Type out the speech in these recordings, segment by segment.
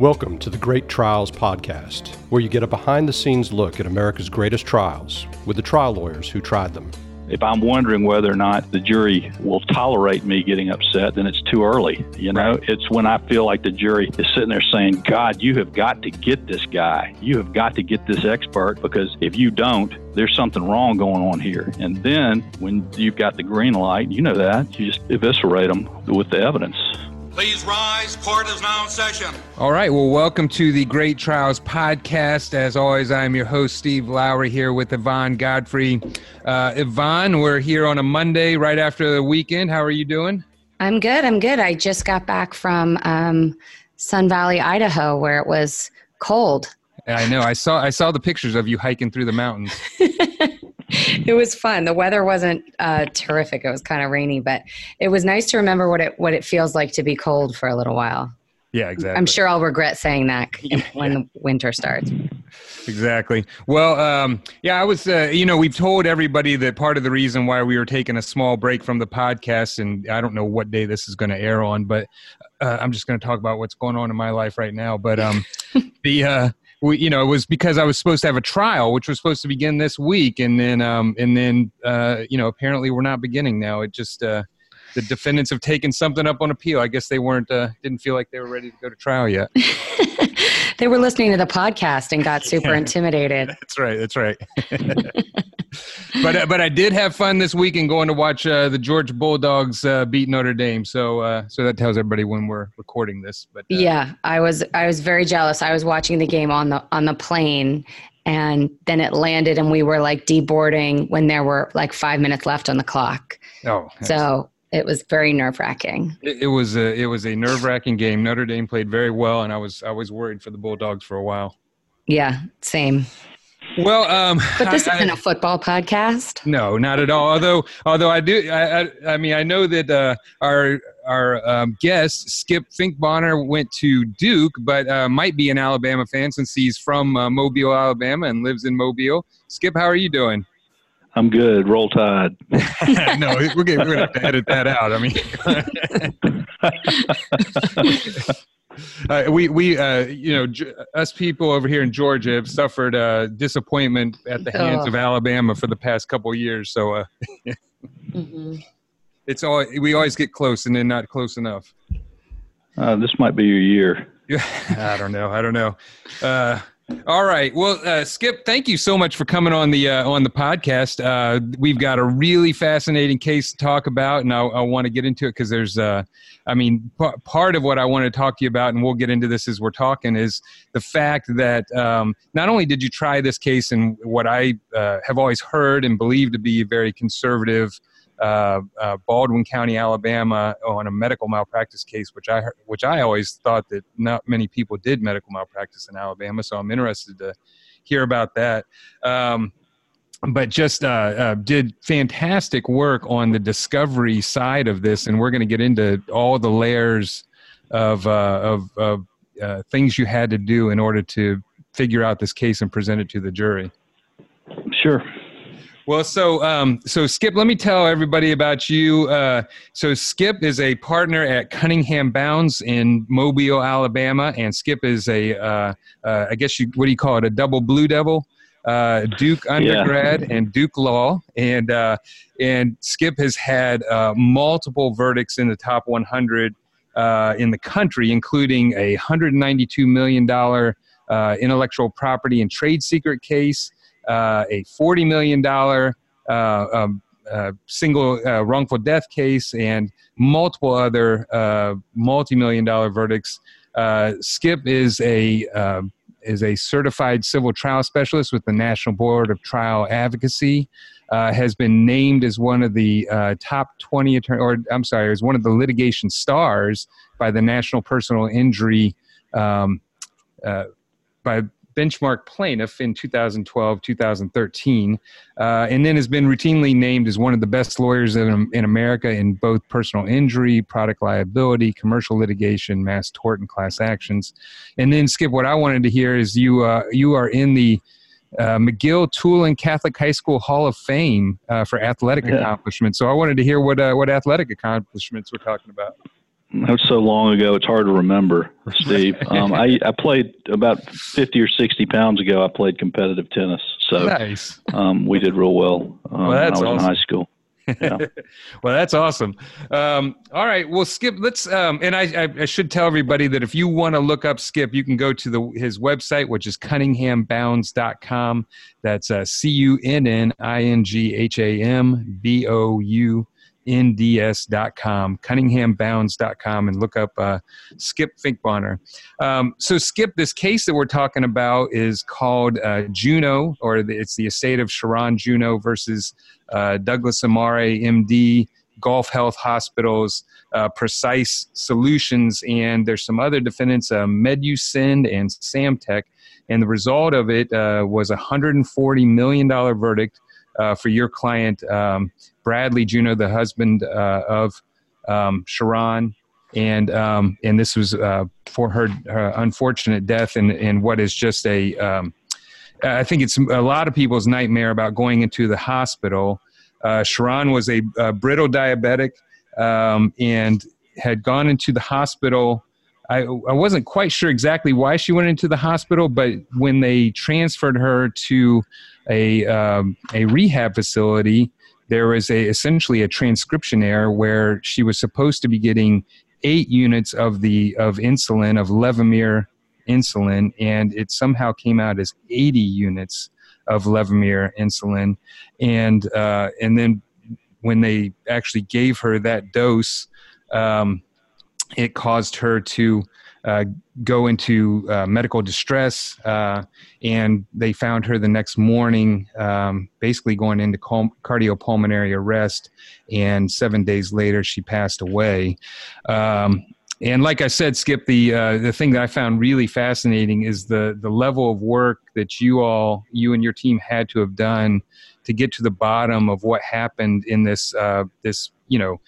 Welcome to the Great Trials Podcast, where you get a behind the scenes look at America's greatest trials with the trial lawyers who tried them. If I'm wondering whether or not the jury will tolerate me getting upset, then it's too early. You know, right. it's when I feel like the jury is sitting there saying, God, you have got to get this guy. You have got to get this expert because if you don't, there's something wrong going on here. And then when you've got the green light, you know that, you just eviscerate them with the evidence. Please rise. Court is now in session. All right. Well, welcome to the Great Trials podcast. As always, I'm your host, Steve Lowry, here with Yvonne Godfrey. Uh, Yvonne, we're here on a Monday right after the weekend. How are you doing? I'm good. I'm good. I just got back from um, Sun Valley, Idaho, where it was cold. I know. I saw. I saw the pictures of you hiking through the mountains. it was fun. The weather wasn't uh, terrific. It was kind of rainy, but it was nice to remember what it what it feels like to be cold for a little while. Yeah, exactly. I'm sure I'll regret saying that when the winter starts. Exactly. Well, um, yeah, I was, uh, you know, we've told everybody that part of the reason why we were taking a small break from the podcast, and I don't know what day this is going to air on, but uh, I'm just going to talk about what's going on in my life right now. But um, the, uh, we, you know, it was because I was supposed to have a trial, which was supposed to begin this week, and then, um, and then, uh, you know, apparently we're not beginning now. It just, uh, the defendants have taken something up on appeal. I guess they weren't, uh, didn't feel like they were ready to go to trial yet. they were listening to the podcast and got super intimidated. That's right. That's right. but uh, but I did have fun this weekend going to watch uh, the Georgia Bulldogs uh, beat Notre Dame. So uh, so that tells everybody when we're recording this. But uh, yeah, I was I was very jealous. I was watching the game on the on the plane, and then it landed, and we were like deboarding when there were like five minutes left on the clock. Oh, so it was very nerve wracking. It, it, was a it was a nerve wracking game. Notre Dame played very well, and I was I was worried for the Bulldogs for a while. Yeah, same. Well, um, but this I, isn't I, a football podcast. No, not at all. Although, although I do, I, I, I mean, I know that uh, our our um, guest Skip Finkbohner went to Duke, but uh, might be an Alabama fan since he's from uh, Mobile, Alabama, and lives in Mobile. Skip, how are you doing? I'm good. Roll Tide. no, we're, we're going to have to edit that out. I mean. Uh, we we uh, you know j- us people over here in Georgia have suffered uh, disappointment at the hands oh. of Alabama for the past couple years. So uh, mm-hmm. it's all we always get close and then not close enough. Uh, this might be your year. Yeah, I don't know. I don't know. All right. Well, uh, Skip, thank you so much for coming on the uh, on the podcast. Uh, we've got a really fascinating case to talk about, and I, I want to get into it because there's, uh, I mean, p- part of what I want to talk to you about, and we'll get into this as we're talking, is the fact that um, not only did you try this case in what I uh, have always heard and believed to be a very conservative uh, uh, Baldwin County, Alabama, on a medical malpractice case, which I which I always thought that not many people did medical malpractice in Alabama. So I'm interested to hear about that. Um, but just uh, uh, did fantastic work on the discovery side of this, and we're going to get into all the layers of uh, of, of uh, things you had to do in order to figure out this case and present it to the jury. Sure. Well, so um, so Skip, let me tell everybody about you. Uh, so Skip is a partner at Cunningham Bounds in Mobile, Alabama, and Skip is a uh, uh, I guess you what do you call it a double blue devil. Uh, Duke undergrad yeah. and Duke Law, and uh, and Skip has had uh, multiple verdicts in the top 100 in the country, including a 192 million dollar intellectual property and trade secret case uh, a $40 million uh, um, uh, single uh, wrongful death case and multiple other uh, multi-million dollar verdicts. Uh, Skip is a um, is a certified civil trial specialist with the National Board of Trial Advocacy. has been named as one of the top 20 attorney, or I'm sorry, as one of the litigation stars by the National Personal Injury um, by benchmark plaintiff in 2012, 2013, uh, and then has been routinely named as one of the best lawyers in, in America in both personal injury, product liability, commercial litigation, mass tort, and class actions. And then, Skip, what I wanted to hear is you uh, you are in the uh, McGill Toolen Catholic High School Hall of Fame uh, for athletic yeah. accomplishments. So I wanted to hear what uh, what athletic accomplishments we're talking about. That's so long ago; it's hard to remember, Steve. Um, I I played about fifty or sixty pounds ago. I played competitive tennis, so nice. um, we did real well, um, Well, that's when I was awesome. in high school. Yeah. well, that's awesome. Um, all right, well, Skip, let's. Um, and I, I, I should tell everybody that if you want to look up Skip, you can go to the his website, which is cunninghambounds.com. That's uh, C U N N I N G H A M B O U N D S dot com, cunninghambounds.com, and look up uh, Skip Finkbohner. Um, so, Skip, this case that we're talking about is called uh, Juno, or it's the estate of Sharron Juno versus uh, Douglas Amare, MD, Gulf Health Hospitals, uh, Precyse Solutions, and there's some other defendants, uh, Medusind and Samtec. And the result of it uh, was a $140 million verdict uh, for your client, um, Bradley Juno, the husband uh, of um, Sharron. And um, and this was uh, for her, her unfortunate death and in what is just a um, I think it's a lot of people's nightmare about going into the hospital. Uh, Sharron was a, a brittle diabetic um, and had gone into the hospital. I, I wasn't quite sure exactly why she went into the hospital, but when they transferred her to a, um, a rehab facility, there was a, essentially a transcription error where she was supposed to be getting eight units of the of insulin of Levemir insulin, and it somehow came out as 80 units of Levemir insulin, and uh, and then when they actually gave her that dose, um, it caused her to uh, go into uh, medical distress, uh, and they found her the next morning, um, basically going into cal- cardiopulmonary arrest, and seven days later she passed away. Um, and like I said, Skip, the uh, the thing that I found really fascinating is the the level of work that you all, you and your team, had to have done to get to the bottom of what happened in this uh, this you know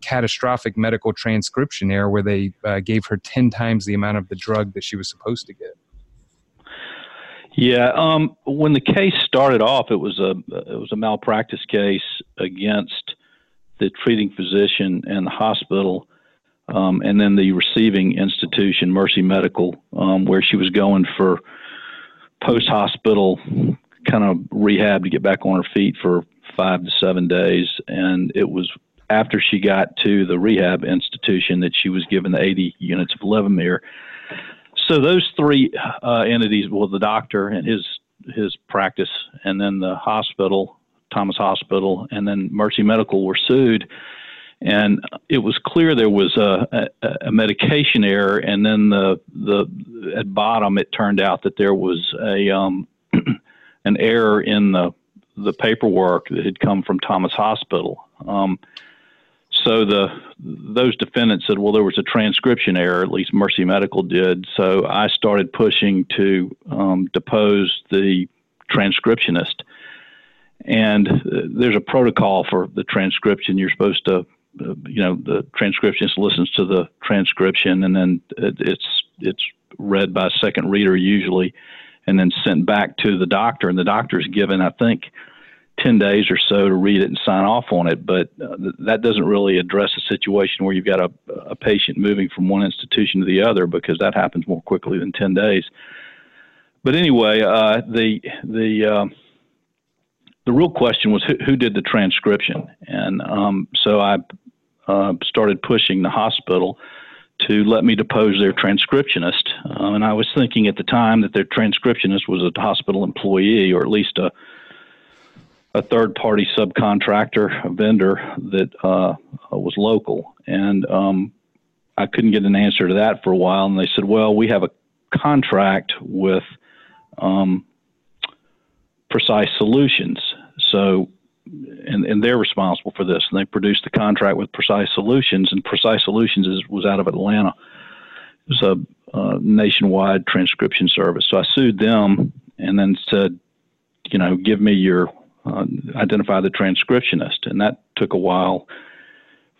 catastrophic medical transcription error where they uh, gave her ten times the amount of the drug that she was supposed to get. Yeah, um, when the case started off, it was a it was a malpractice case against the treating physician and the hospital, um, and then the receiving institution, Mercy Medical, um, where she was going for post hospital kind of rehab to get back on her feet for five to seven days, and it was after she got to the rehab institution that she was given the 80 units of Levemir so those three uh, entities, well, the doctor and his his practice, and then the hospital, Thomas Hospital, and then Mercy Medical were sued, and it was clear there was a, a, a medication error, and then the the at bottom it turned out that there was a um, an error in the the paperwork that had come from Thomas Hospital. Um, so the those defendants said, well, there was a transcription error. At least Mercy Medical did. So I started pushing to um, depose the transcriptionist. And uh, there's a protocol for the transcription. You're supposed to, uh, you know, the transcriptionist listens to the transcription, and then it, it's it's read by a second reader usually, and then sent back to the doctor. And the doctor's given, I think 10 days or so to read it and sign off on it, but uh, th- that doesn't really address a situation where you've got a, a patient moving from one institution to the other because that happens more quickly than 10 days. But anyway, uh, the the uh, the real question was who, who did the transcription, and um, so I uh, started pushing the hospital to let me depose their transcriptionist. Uh, and I was thinking at the time that their transcriptionist was a hospital employee, or at least a a third party subcontractor, a vendor that uh, was local. And um, I couldn't get an answer to that for a while. And they said, well, we have a contract with um, Precyse Solutions. So, and, and they're responsible for this. And they produced the contract with Precyse Solutions, and Precyse Solutions is, was out of Atlanta. It was a nationwide transcription service. So I sued them and then said, you know, give me your uh, identify the transcriptionist, and that took a while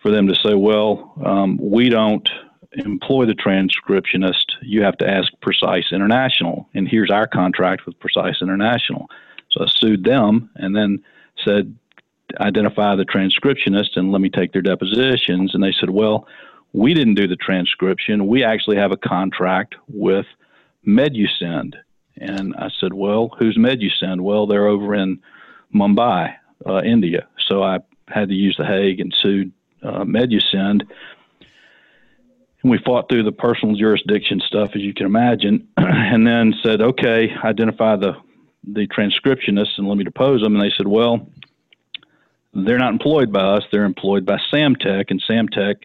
for them to say, "Well, um, we don't employ the transcriptionist. You have to ask Precyse International, and here's our contract with Precyse International." So I sued them, and then said, "Identify the transcriptionist, and let me take their depositions." And they said, "Well." we didn't do the transcription. We actually have a contract with Medusind. And I said, well, who's Medusind? Well, they're over in Mumbai, uh, India. So I had to use the Hague and sued uh, Medusind. And we fought through the personal jurisdiction stuff, as you can imagine, and then said, okay, identify the, the transcriptionists and let me depose them. And they said, well, they're not employed by us, they're employed by Samtec, and Samtec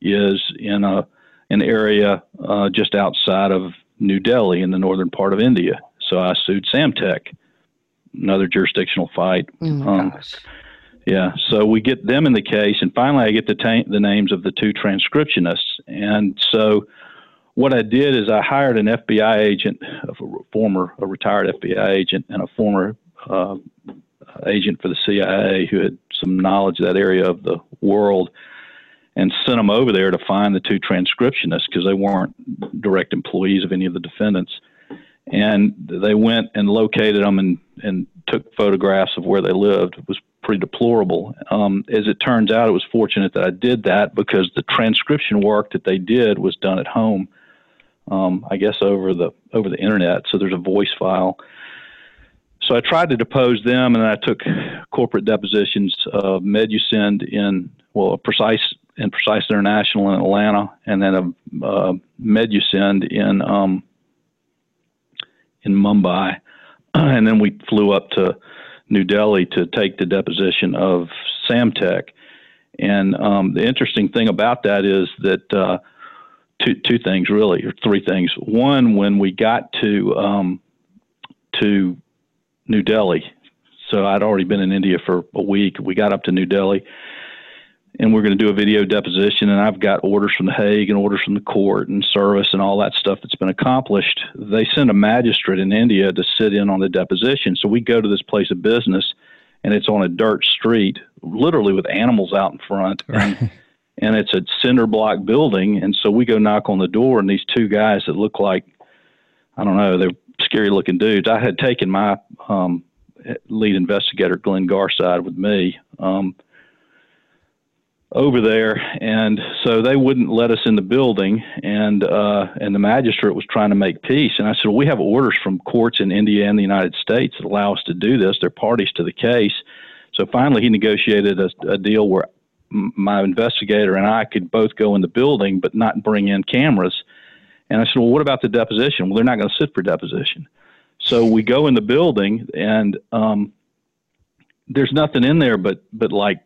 is in a an area uh, just outside of New Delhi in the northern part of India. So I sued Samtec, another jurisdictional fight. Oh um. Yeah, so we get them in the case, and finally I get the, ta- the names of the two transcriptionists. And so what I did is I hired an FBI agent, a former, a retired FBI agent, and a former uh, agent for the CIA who had some knowledge of that area of the world and sent them over there to find the two transcriptionists because they weren't direct employees of any of the defendants. And they went and located them and, and took photographs of where they lived. It was pretty deplorable. Um, as it turns out, it was fortunate that I did that because the transcription work that they did was done at home. Um, I guess over the over the internet. So there's a voice file. So I tried to depose them, and I took corporate depositions of Medusind in well, Precyse in Precyse International in Atlanta, and then a uh, Medusind in um, in Mumbai, and then we flew up to New Delhi to take the deposition of Samtec. And um, the interesting thing about that is that uh, two two things really, or three things. One, when we got to um, to New Delhi, so I'd already been in India for a week. We got up to New Delhi and we're going to do a video deposition and I've got orders from the Hague and orders from the court and service and all that stuff that's been accomplished. They send a magistrate in India to sit in on the deposition. So we go to this place of business and it's on a dirt street, literally with animals out in front. And, and it's a cinder block building. And so we go knock on the door and these two guys that look like, I don't know, they're scary looking dudes. I had taken my um, lead investigator, Glenn Garside, with me. Um, over there, and so they wouldn't let us in the building, and uh, and the magistrate was trying to make peace. And I said, well, we have orders from courts in India and the United States that allow us to do this. They're parties to the case. So finally, he negotiated a, a deal where my investigator and I could both go in the building, but not bring in cameras. And I said, well, what about the deposition? Well, they're not going to sit for deposition. So we go in the building, and um, there's nothing in there but but like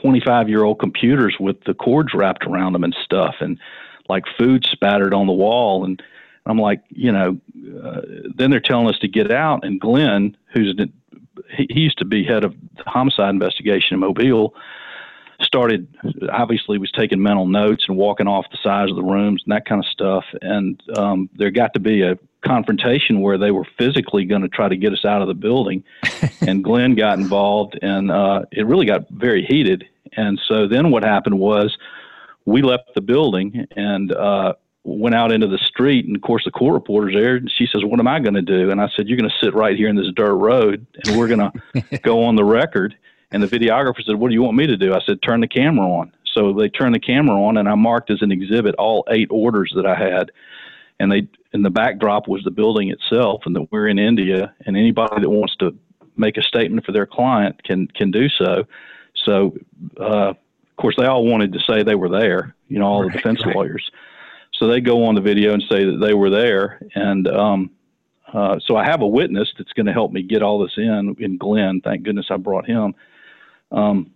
25 year old computers with the cords wrapped around them and stuff and like food spattered on the wall and I'm like, you know, uh, then they're telling us to get out. And Glenn, who's he, he used to be head of homicide investigation in Mobile, started obviously was taking mental notes and walking off the sides of the rooms and that kind of stuff. And um, there got to be a confrontation where they were physically going to try to get us out of the building. and Glenn got involved, and uh, it really got very heated. And so then what happened was we left the building and uh, went out into the street. And of course, the court reporter's there. And she says, What am I going to do? And I said, You're going to sit right here in this dirt road, and we're going to go on the record. And the videographer said, What do you want me to do? I said, Turn the camera on. So they turned the camera on, and I marked as an exhibit all eight orders that I had. And they and the backdrop was the building itself, and that we're in India, and anybody that wants to make a statement for their client can can do so. So, uh, of course, they all wanted to say they were there. You know, all right, the defense right. lawyers. So they go on the video and say that they were there, and um, uh, so I have a witness that's going to help me get all this in. In Glenn, thank goodness I brought him. Um,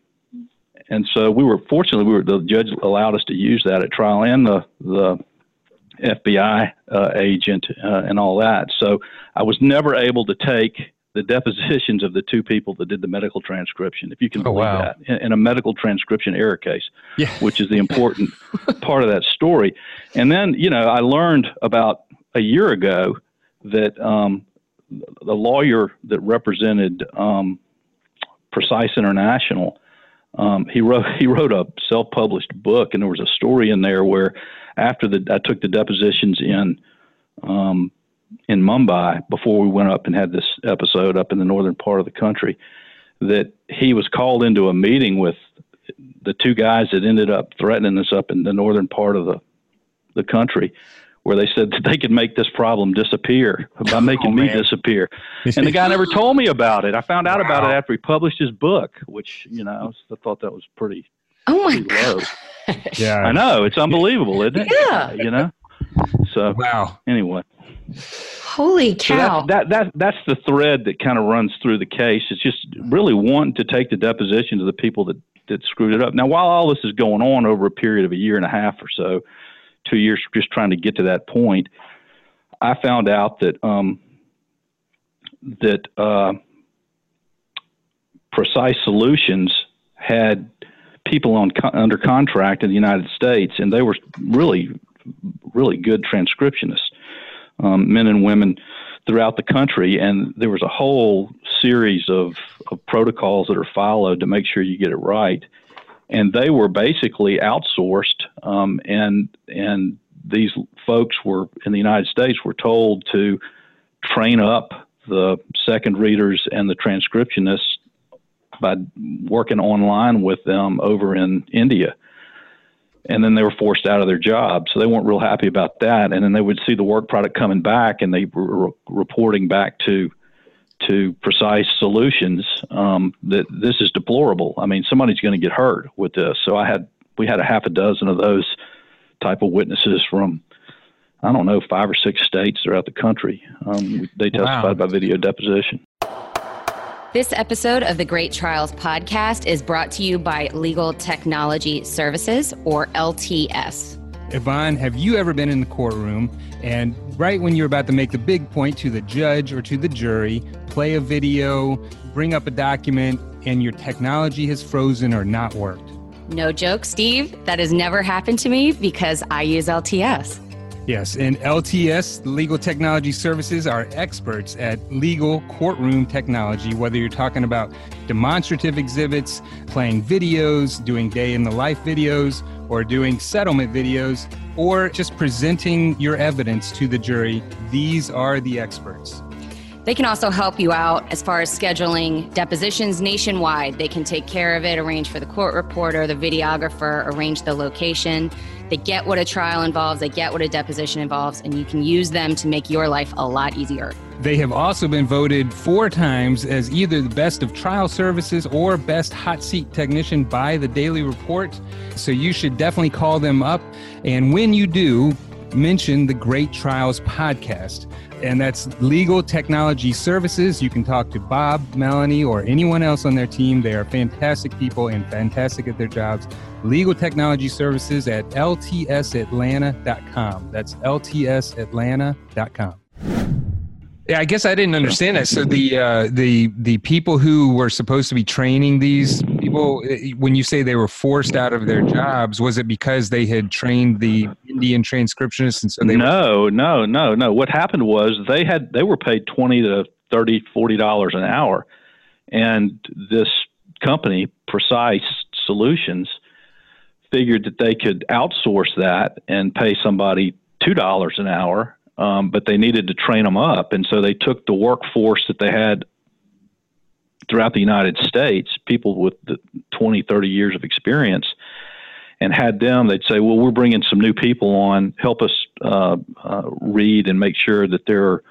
and so we were fortunately we were the judge allowed us to use that at trial and the the FBI uh, agent uh, and all that. So I was never able to take the depositions of the two people that did the medical transcription, if you can oh, believe wow. that, in, in, a medical transcription error case, yeah. which is the important part of that story. And then, you know, I learned about a year ago that um, the lawyer that represented um, Precise International. Um, he wrote he wrote a self-published book, and there was a story in there where after the I took the depositions in um, in Mumbai before we went up and had this episode up in the northern part of the country that he was called into a meeting with the two guys that ended up threatening us up in the northern part of the the country where they said that they could make this problem disappear by making oh, me disappear. And the guy never told me about it. I found out wow. about it after he published his book, which, you know, I thought that was pretty, oh my pretty low. yeah. I know. It's unbelievable, isn't it? Yeah. Uh, you know? So, wow. Anyway. Holy cow. So that, that, that, that's the thread that kind of runs through the case. It's just really wanting to take the deposition of the people that, that screwed it up. Now, while all this is going on over a period of a year and a half or so, two years just trying to get to that point, I found out that um, that uh, Precyse Solutions had people on under contract in the United States, and they were really, really good transcriptionists, um, men and women throughout the country. And there was a whole series of, of protocols that are followed to make sure you get it right and they were basically outsourced. Um, and and these folks were in the United States were told to train up the second readers and the transcriptionists by working online with them over in India. And then they were forced out of their jobs. So they weren't real happy about that. And then they would see the work product coming back and they were reporting back to to Precyse solutions um, that this is deplorable. I mean, somebody's going to get hurt with this. So I had we had a half a dozen of those type of witnesses from I don't know five or six states throughout the country. Um, they testified wow. by video deposition. This episode of the Great Trials podcast is brought to you by Legal Technology Services, or LTS. Yvonne, have you ever been in the courtroom and right when you're about to make the big point to the judge or to the jury, play a video, bring up a document, and your technology has frozen or not worked? No joke, Steve. That has never happened to me because I use LTS. Yes, and LTS, Legal Technology Services, are experts at legal courtroom technology, whether you're talking about demonstrative exhibits, playing videos, doing day in the life videos, or doing settlement videos, or just presenting your evidence to the jury. These are the experts. They can also help you out as far as scheduling depositions nationwide. They can take care of it, arrange for the court reporter, the videographer, arrange the location. They get what a trial involves, they get what a deposition involves, and you can use them to make your life a lot easier. They have also been voted four times as either the best of trial services or best hot seat technician by the Daily Report. So you should definitely call them up. And when you do, mention the Great Trials podcast and that's Legal Technology Services. You can talk to Bob, Melanie, or anyone else on their team. They are fantastic people and fantastic at their jobs. Legal Technology Services at ltsatlanta.com. That's ltsatlanta.com. Yeah, I guess I didn't understand that. So the uh, the the people who were supposed to be training these people, eh, when you say they were forced out of their jobs, was it because they had trained the Indian transcriptionists, and so they? No, were- no, no, no. What happened was they had they were paid twenty to thirty, forty dollars an hour, and this company, Precyse Solutions, figured that they could outsource that and pay somebody two dollars an hour um, but they needed to train them up. And so they took the workforce that they had throughout the United States, people with the 20, 30 years of experience, and had them, they'd say, Well, we're bringing some new people on, help us uh, uh, read and make sure that there,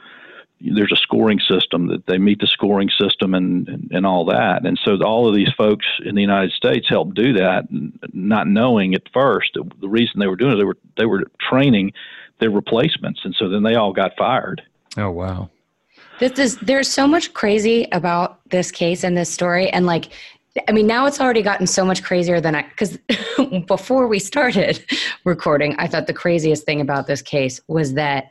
there's a scoring system, that they meet the scoring system and, and, and all that. And so all of these folks in the United States helped do that, not knowing at first the reason they were doing it, they were, they were training their replacements, and so then they all got fired. Oh wow! This is there's so much crazy about this case and this story, and like I mean, now it's already gotten so much crazier than I, because before we started recording, I thought the craziest thing about this case was that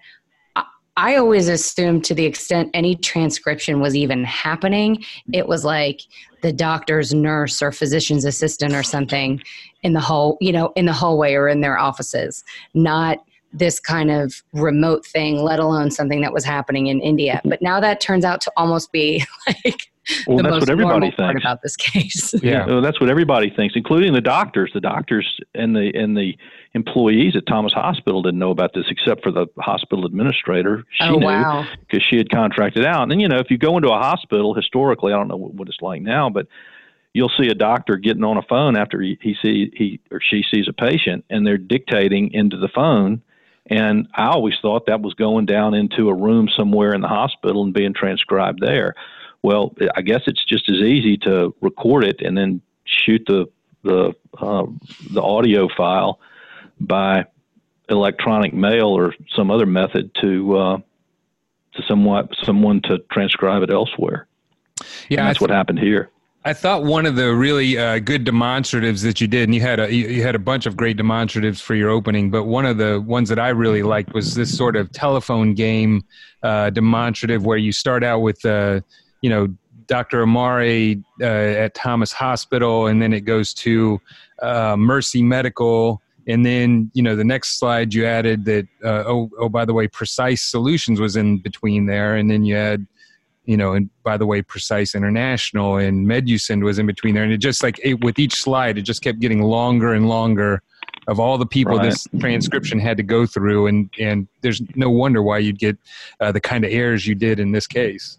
I always assumed to the extent any transcription was even happening, it was like the doctor's nurse or physician's assistant or something in the hall, you know, in the hallway or in their offices, not this kind of remote thing, let alone something that was happening in India. Mm-hmm. But now that turns out to almost be like well, the that's most what everybody thinks about this case. yeah, well, that's what everybody thinks, including the doctors. The doctors and the and the employees at Thomas Hospital didn't know about this, except for the hospital administrator. She oh, knew because she had contracted out. And then, you know, if you go into a hospital historically, I don't know what it's like now, but you'll see a doctor getting on a phone after he, he see he or she sees a patient, and they're dictating into the phone. And I always thought that was going down into a room somewhere in the hospital and being transcribed there. Well, I guess it's just as easy to record it and then shoot the the uh, the audio file by electronic mail or some other method to uh, to somewhat someone to transcribe it elsewhere. Yeah, and that's th- what happened here. I thought one of the really uh, good demonstratives that you did, and you had a you had a bunch of great demonstratives for your opening, but one of the ones that I really liked was this sort of telephone game uh, demonstrative where you start out with, uh, you know, Dr. Amare uh, at Thomas Hospital, and then it goes to uh, Mercy Medical, and then you know the next slide you added that uh, oh oh by the way Precyse solutions was in between there and then you had you know and by the way Precyse international and Medusind was in between there. And it just like it, with each slide it just kept getting longer and longer of all the people right. this transcription had to go through. And and there's no wonder why you'd get uh, the kind of errors you did in this case.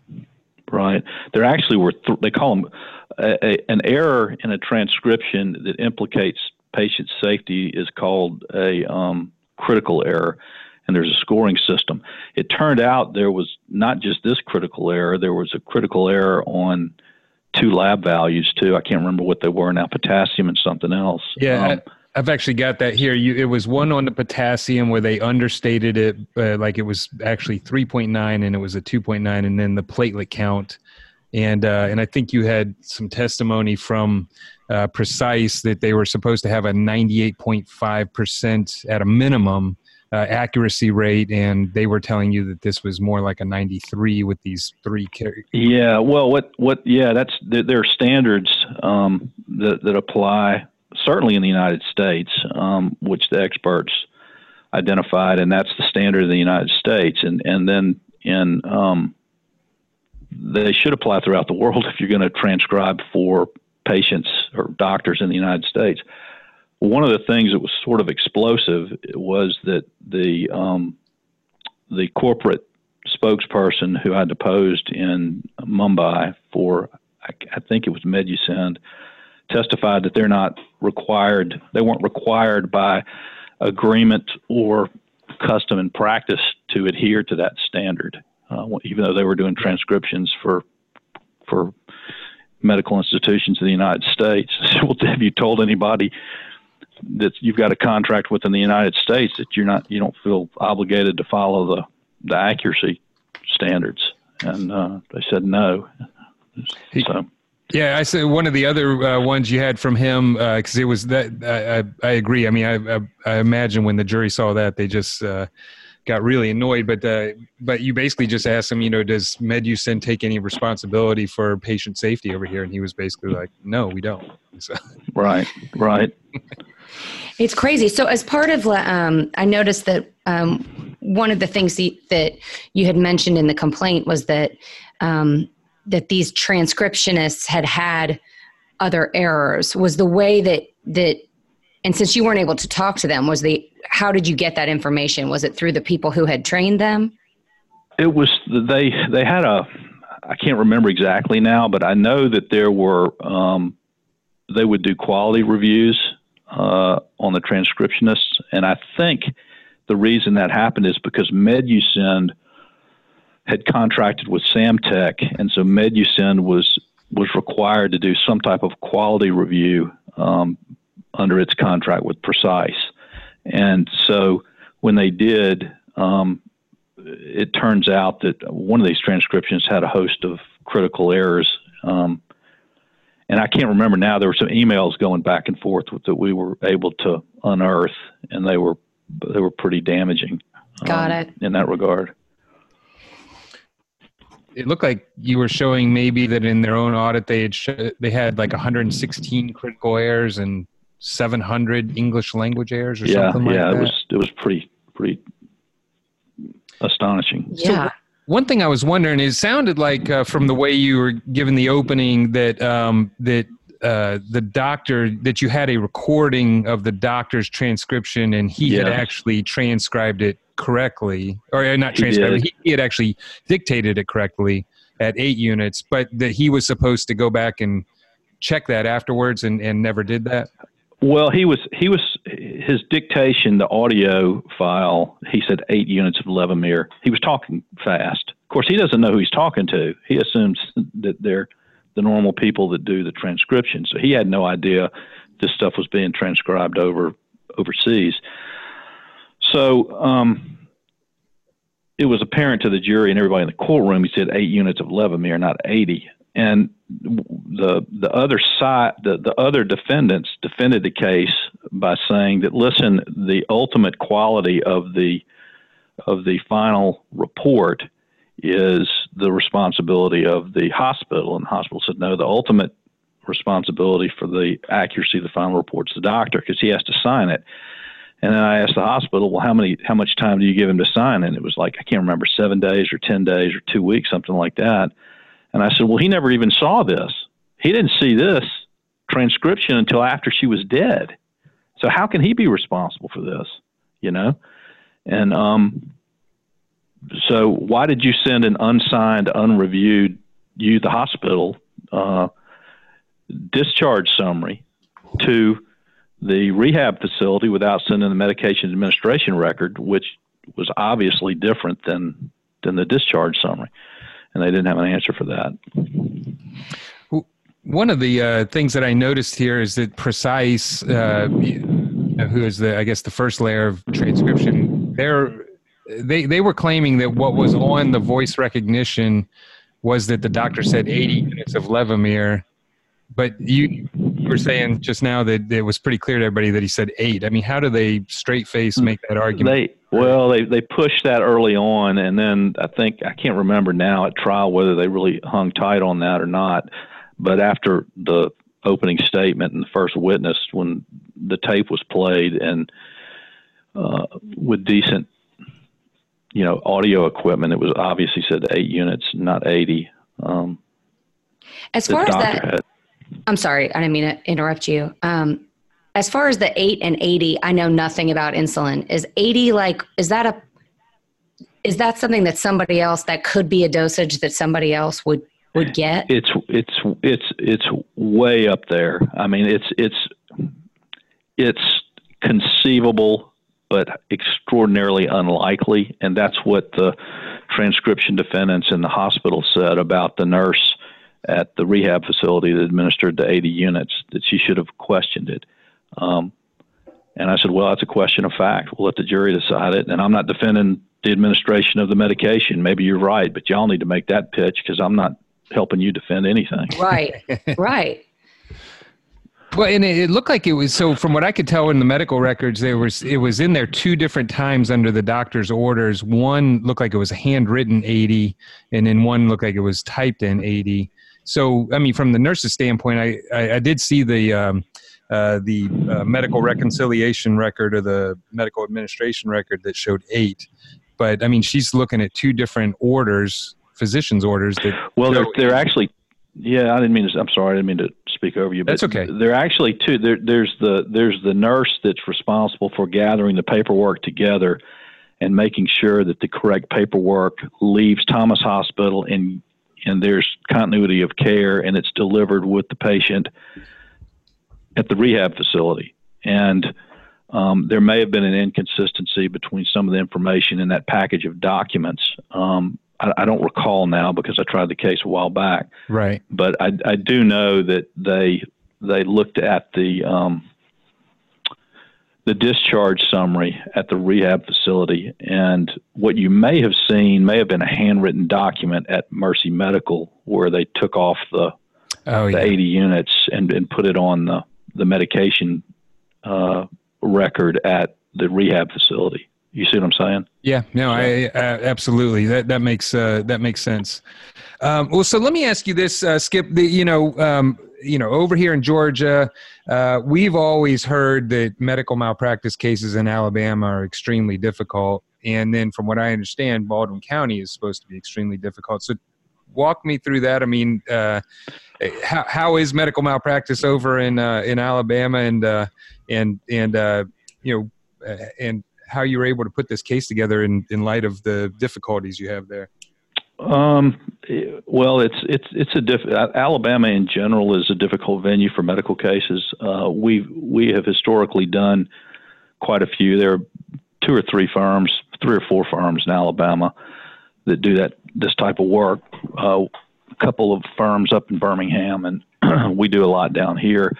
Right. There actually were th- they call them a, a, an error in a transcription that implicates patient safety is called a um, critical error, and there's a scoring system. It turned out there was not just this critical error, there was a critical error on two lab values too. I can't remember what they were now, potassium and something else. Yeah. Um, I've actually got that here. You, it was one on the potassium where they understated it, uh, like it was actually 3.9 and it was a 2.9, and then the platelet count, and uh, and I think you had some testimony from uh, Precyse that they were supposed to have a 98.5% at a minimum uh, accuracy rate, and they were telling you that this was more like a 93 with these three. characters. yeah, well, what what? Yeah, that's there are standards um, that that apply certainly in the United States, um, which the experts identified, and that's the standard in the United States, and and then in um, they should apply throughout the world if you're going to transcribe for patients or doctors in the United States. One of the things that was sort of explosive was that the um, the corporate spokesperson who I deposed in Mumbai for I, think it was Medusind testified that they're not required they weren't required by agreement or custom and practice to adhere to that standard, uh, even though they were doing transcriptions for for medical institutions in the United States. well, have you told anybody that you've got a contract within the United States that you're not you don't feel obligated to follow the the accuracy standards? And uh, they said no. So. Yeah, I said one of the other uh, ones you had from him because uh, it was that I, I, agree. I mean, I, I, I imagine when the jury saw that they just uh, got really annoyed. But uh, but you basically just asked him, you know, does Medusind take any responsibility for patient safety over here? And he was basically like, no, we don't. So. Right, right. It's crazy. So as part of, um, I noticed that um, one of the things that you had mentioned in the complaint was that um, that these transcriptionists had had other errors. Was the way that that and since you weren't able to talk to them was the how did you get that information? Was it through the people who had trained them? It was they they had a I can't remember exactly now, but I know that there were um, they would do quality reviews uh, on the transcriptionists, and I think the reason that happened is because Medusind had contracted with Samtec, and so Medusind was was required to do some type of quality review um, under its contract with Precyse. And so when they did, um, it turns out that one of these transcriptions had a host of critical errors. Um, and I can't remember now. There were some emails going back and forth that we were able to unearth, and they were they were pretty damaging. Got um, it in that regard. It looked like you were showing maybe that in their own audit they had sh- they had like 116 critical errors and 700 English language errors or yeah, something like yeah, that? Yeah, it was it was pretty pretty astonishing. Yeah. So one thing I was wondering is sounded like uh, from the way you were given the opening that um, that uh, the doctor that you had a recording of the doctor's transcription and he had actually transcribed it correctly or uh, not transcribed he, he had actually dictated it correctly at eight units but that he was supposed to go back and check that afterwards and, and never did that? Well, he was he was his dictation, the audio file. He said eight units of Levemir. He was talking fast. Of course, he doesn't know who he's talking to. He assumes that they're the normal people that do the transcription. So he had no idea this stuff was being transcribed over overseas. So um, it was apparent to the jury and everybody in the courtroom. He said eight units of Levemir, not eighty. And the the other side, the, the other defendants defended the case by saying that listen, the ultimate quality of the of the final report is the responsibility of the hospital. And the hospital said no, the ultimate responsibility for the accuracy of the final report is the doctor because he has to sign it. And then I asked the hospital, well, how many, how much time do you give him to sign? And it was like I can't remember, seven days or ten days or two weeks, something like that. And I said, well, he never even saw this. He didn't see this transcription until after she was dead. So how can he be responsible for this? You know, and um, so why did you send an unsigned, unreviewed, you the hospital uh, discharge summary to the rehab facility without sending the medication administration record, which was obviously different than than the discharge summary, and they didn't have an answer for that. One of the uh, things that I noticed here is that Precyse, uh, who is the I guess the first layer of transcription, they're they they were claiming that what was on the voice recognition was that the doctor said 80 units of Levemir but you, were saying just now that it was pretty clear to everybody that he said eight. I mean, how do they straight face make that argument? They well, they they pushed that early on, and then I think I can't remember now at trial whether they really hung tight on that or not. But after the opening statement and the first witness, when the tape was played and uh, with decent, you know, audio equipment, it was obviously said eight units, not eighty. Um, as far as that. Had, I'm sorry, I didn't mean to interrupt you. Um, as far as the eight and 80, I know nothing about insulin. Is 80 like, is that a, is that something that somebody else, that could be a dosage that somebody else would, would get? It's, it's, it's, it's way up there. I mean, it's, it's, it's conceivable, but extraordinarily unlikely. And that's what the transcription defendants in the hospital said about the nurse at the rehab facility that administered the 80 units that she should have questioned it. Um, and I said, well, that's a question of fact. We'll let the jury decide it. And I'm not defending the administration of the medication. Maybe you're right, but y'all need to make that pitch because I'm not helping you defend anything. Right, right. Well, and it looked like it was so. From what I could tell in the medical records, there was it was in there two different times under the doctor's orders. One looked like it was handwritten eighty, and then one looked like it was typed in eighty. So, I mean, from the nurse's standpoint, I, I, I did see the um, uh, the uh, medical reconciliation record or the medical administration record that showed eight. But I mean, she's looking at two different orders, physician's orders. That well, they're, they're actually. Yeah, I didn't mean to. I'm sorry, I didn't mean to speak over you. But That's okay. They're actually two. There, there's the there's the nurse that's responsible for gathering the paperwork together and making sure that the correct paperwork leaves Thomas Hospital and and there's continuity of care and it's delivered with the patient at the rehab facility. And um, there may have been an inconsistency between some of the information in that package of documents. Um, I, I, don't recall now because I tried the case a while back. Right. But I, I do know that they they looked at the um, the discharge summary at the rehab facility. And what you may have seen may have been a handwritten document at Mercy Medical where they took off the, oh, the 80 units and, and put it on the, the medication uh, record at the rehab facility. You see what I'm saying? Yeah, no, I uh, absolutely. That that makes uh, that makes sense. Um, well, so let me ask you this, uh, Skip. The, you know, um, you know, over here in Georgia, uh, we've always heard that medical malpractice cases in Alabama are extremely difficult. And then, from what I understand, Baldwin County is supposed to be extremely difficult. So, walk me through that. I mean, uh, how, how is medical malpractice over in uh, in Alabama, and uh, and and uh, you know, uh, and how you were able to put this case together in in light of the difficulties you have there? Um, well, it's it's it's a diff- Alabama in general is a difficult venue for medical cases. Uh, we we have historically done quite a few. There are two or three firms, three or four firms in Alabama that do that this type of work. Uh, a couple of firms up in Birmingham, and we do a lot down here.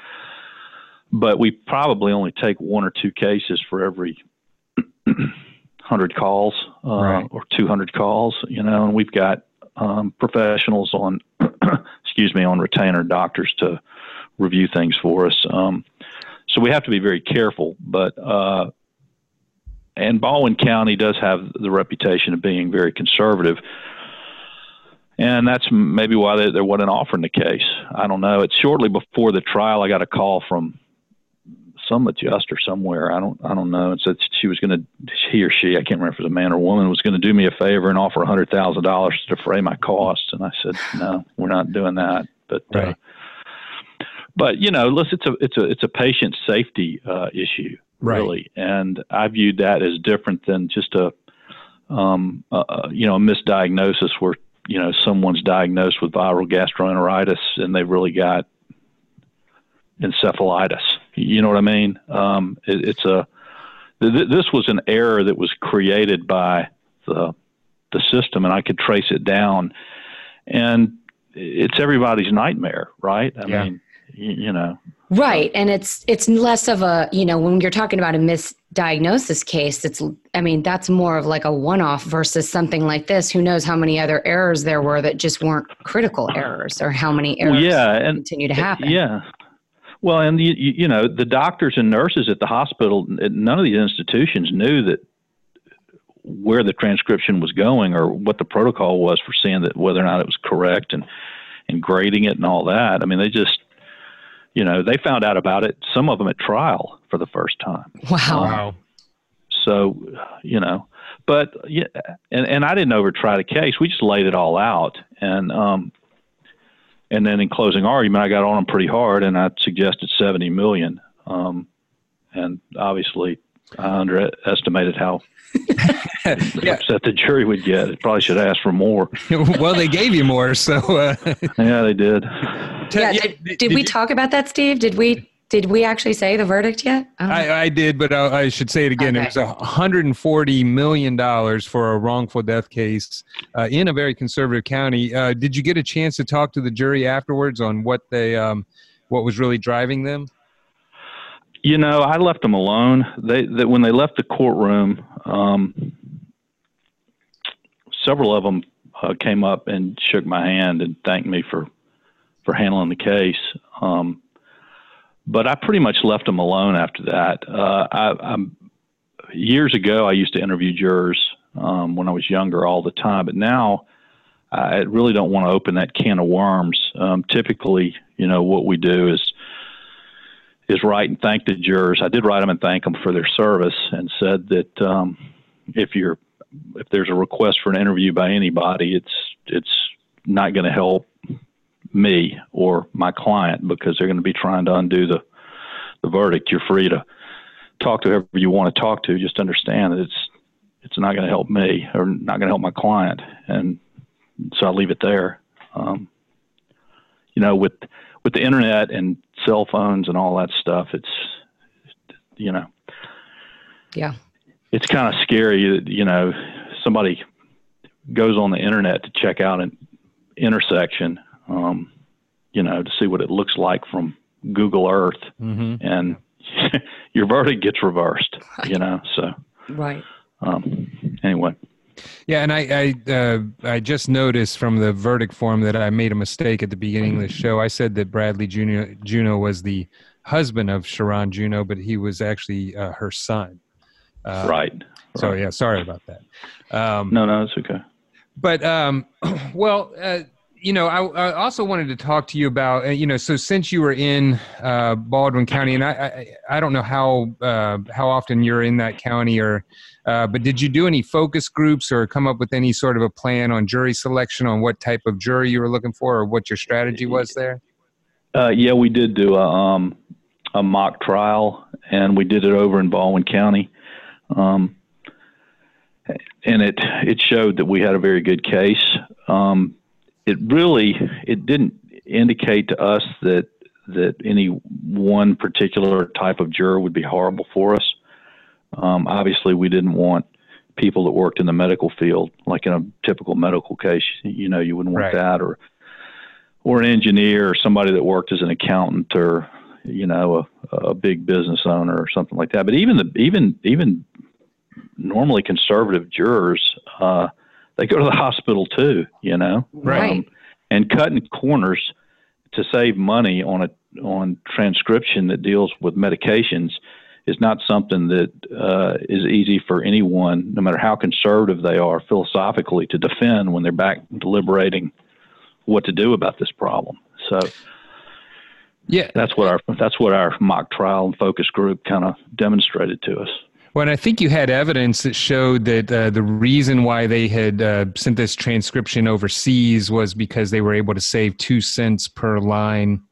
But we probably only take one or two cases for every hundred calls uh, right. or two hundred calls. You know, and we've got um, professionals on, excuse me, on retainer doctors to review things for us. Um, so we have to be very careful. But uh, and Baldwin County does have the reputation of being very conservative. And that's maybe why they, they wasn't offering the case. I don't know. It's shortly before the trial. I got a call from some adjuster somewhere. I don't I don't know. And said she was going to he or she I can't remember if it was a man or a woman was going to do me a favor and offer a hundred thousand dollars to defray my costs. And I said no, we're not doing that. But uh, right. uh, but you know, listen, it's a it's a it's a patient safety uh, issue right. really, and I viewed that as different than just a um, uh, you know a misdiagnosis where you know someone's diagnosed with viral gastroenteritis and they've really got encephalitis you know what I mean? Um, it, it's a th- this was an error that was created by the the system, and I could trace it down. And it's everybody's nightmare, right? I yeah. mean, you, you know, right? And it's it's less of a you know when you're talking about a misdiagnosis case, it's I mean that's more of like a one-off versus something like this. Who knows how many other errors there were that just weren't critical errors, or how many errors well, yeah, and, continue to happen? Yeah, well, and you, you know the doctors and nurses at the hospital, none of these institutions knew that where the transcription was going or what the protocol was for seeing that whether or not it was correct and and grading it and all that. I mean, they just you know they found out about it. Some of them at trial for the first time. Wow. Wow. So, you know, but yeah, and and I didn't over try the case. We just laid it all out, and um, and then in closing argument, I got on them pretty hard, and I suggested 70 million. Um, and obviously, I underestimated how yeah. upset the jury would get. It probably should ask for more. well, they gave you more, so uh... yeah, they did. Yeah, did, did, did we you... talk about that, Steve? Did we did we actually say the verdict yet? I, I, did, but I, I, should say it again. Okay. It was 140 million dollars for a wrongful death case uh, in a very conservative county. Uh, did you get a chance to talk to the jury afterwards on what they, um, what was really driving them? You know, I left them alone. They, they when they left the courtroom, um, several of them uh, came up and shook my hand and thanked me for for handling the case. Um, but I pretty much left them alone after that. Uh, I, years ago, I used to interview jurors um, when I was younger all the time, but now I really don't want to open that can of worms. Um, typically, you know, what we do is is write and thank the jurors. I did write them and thank them for their service, and said that um, if you're if there's a request for an interview by anybody, it's it's not going to help me or my client because they're going to be trying to undo the the verdict. You're free to talk to whoever you want to talk to. Just understand that it's it's not going to help me or not going to help my client, and so I leave it there. Um, you know, with with the internet and cell phones and all that stuff, it's you know, yeah, it's kind of scary. You know, somebody goes on the internet to check out an intersection um, you know, to see what it looks like from Google Earth, mm-hmm. and your verdict gets reversed. You know, so right. Um, anyway. Yeah, and I I, uh, I just noticed from the verdict form that I made a mistake at the beginning of the show. I said that Bradley Junior Juno was the husband of Sharron Juno, but he was actually uh, her son. Uh, right. So yeah, sorry about that. Um, no, no, it's okay. But um, well, uh, you know, I, I, also wanted to talk to you about, uh, you know, so since you were in uh, Baldwin County, and I, I, I don't know how uh, how often you're in that county, or, uh, but did you do any focus groups or come up with any sort of a plan on jury selection on what type of jury you were looking for, or what your strategy was there? Uh, yeah, we did do a um, a mock trial, and we did it over in Baldwin County. Um, and it it showed that we had a very good case. Um, it really it didn't indicate to us that that any one particular type of juror would be horrible for us. Um, obviously, we didn't want people that worked in the medical field, like in a typical medical case. You know, you wouldn't want Right. that, or or an engineer, or somebody that worked as an accountant, or you know, a, a big business owner, or something like that. But even the even even normally conservative jurors, uh, they go to the hospital too. You know, Right. and cutting corners to save money on a on transcription that deals with medications is not something that uh, is easy for anyone, no matter how conservative they are philosophically, to defend when they're back deliberating what to do about this problem. So Yeah. that's what our that's what our mock trial and focus group kind of demonstrated to us. Well, and I think you had evidence that showed that uh, the reason why they had uh, sent this transcription overseas was because they were able to save two cents per line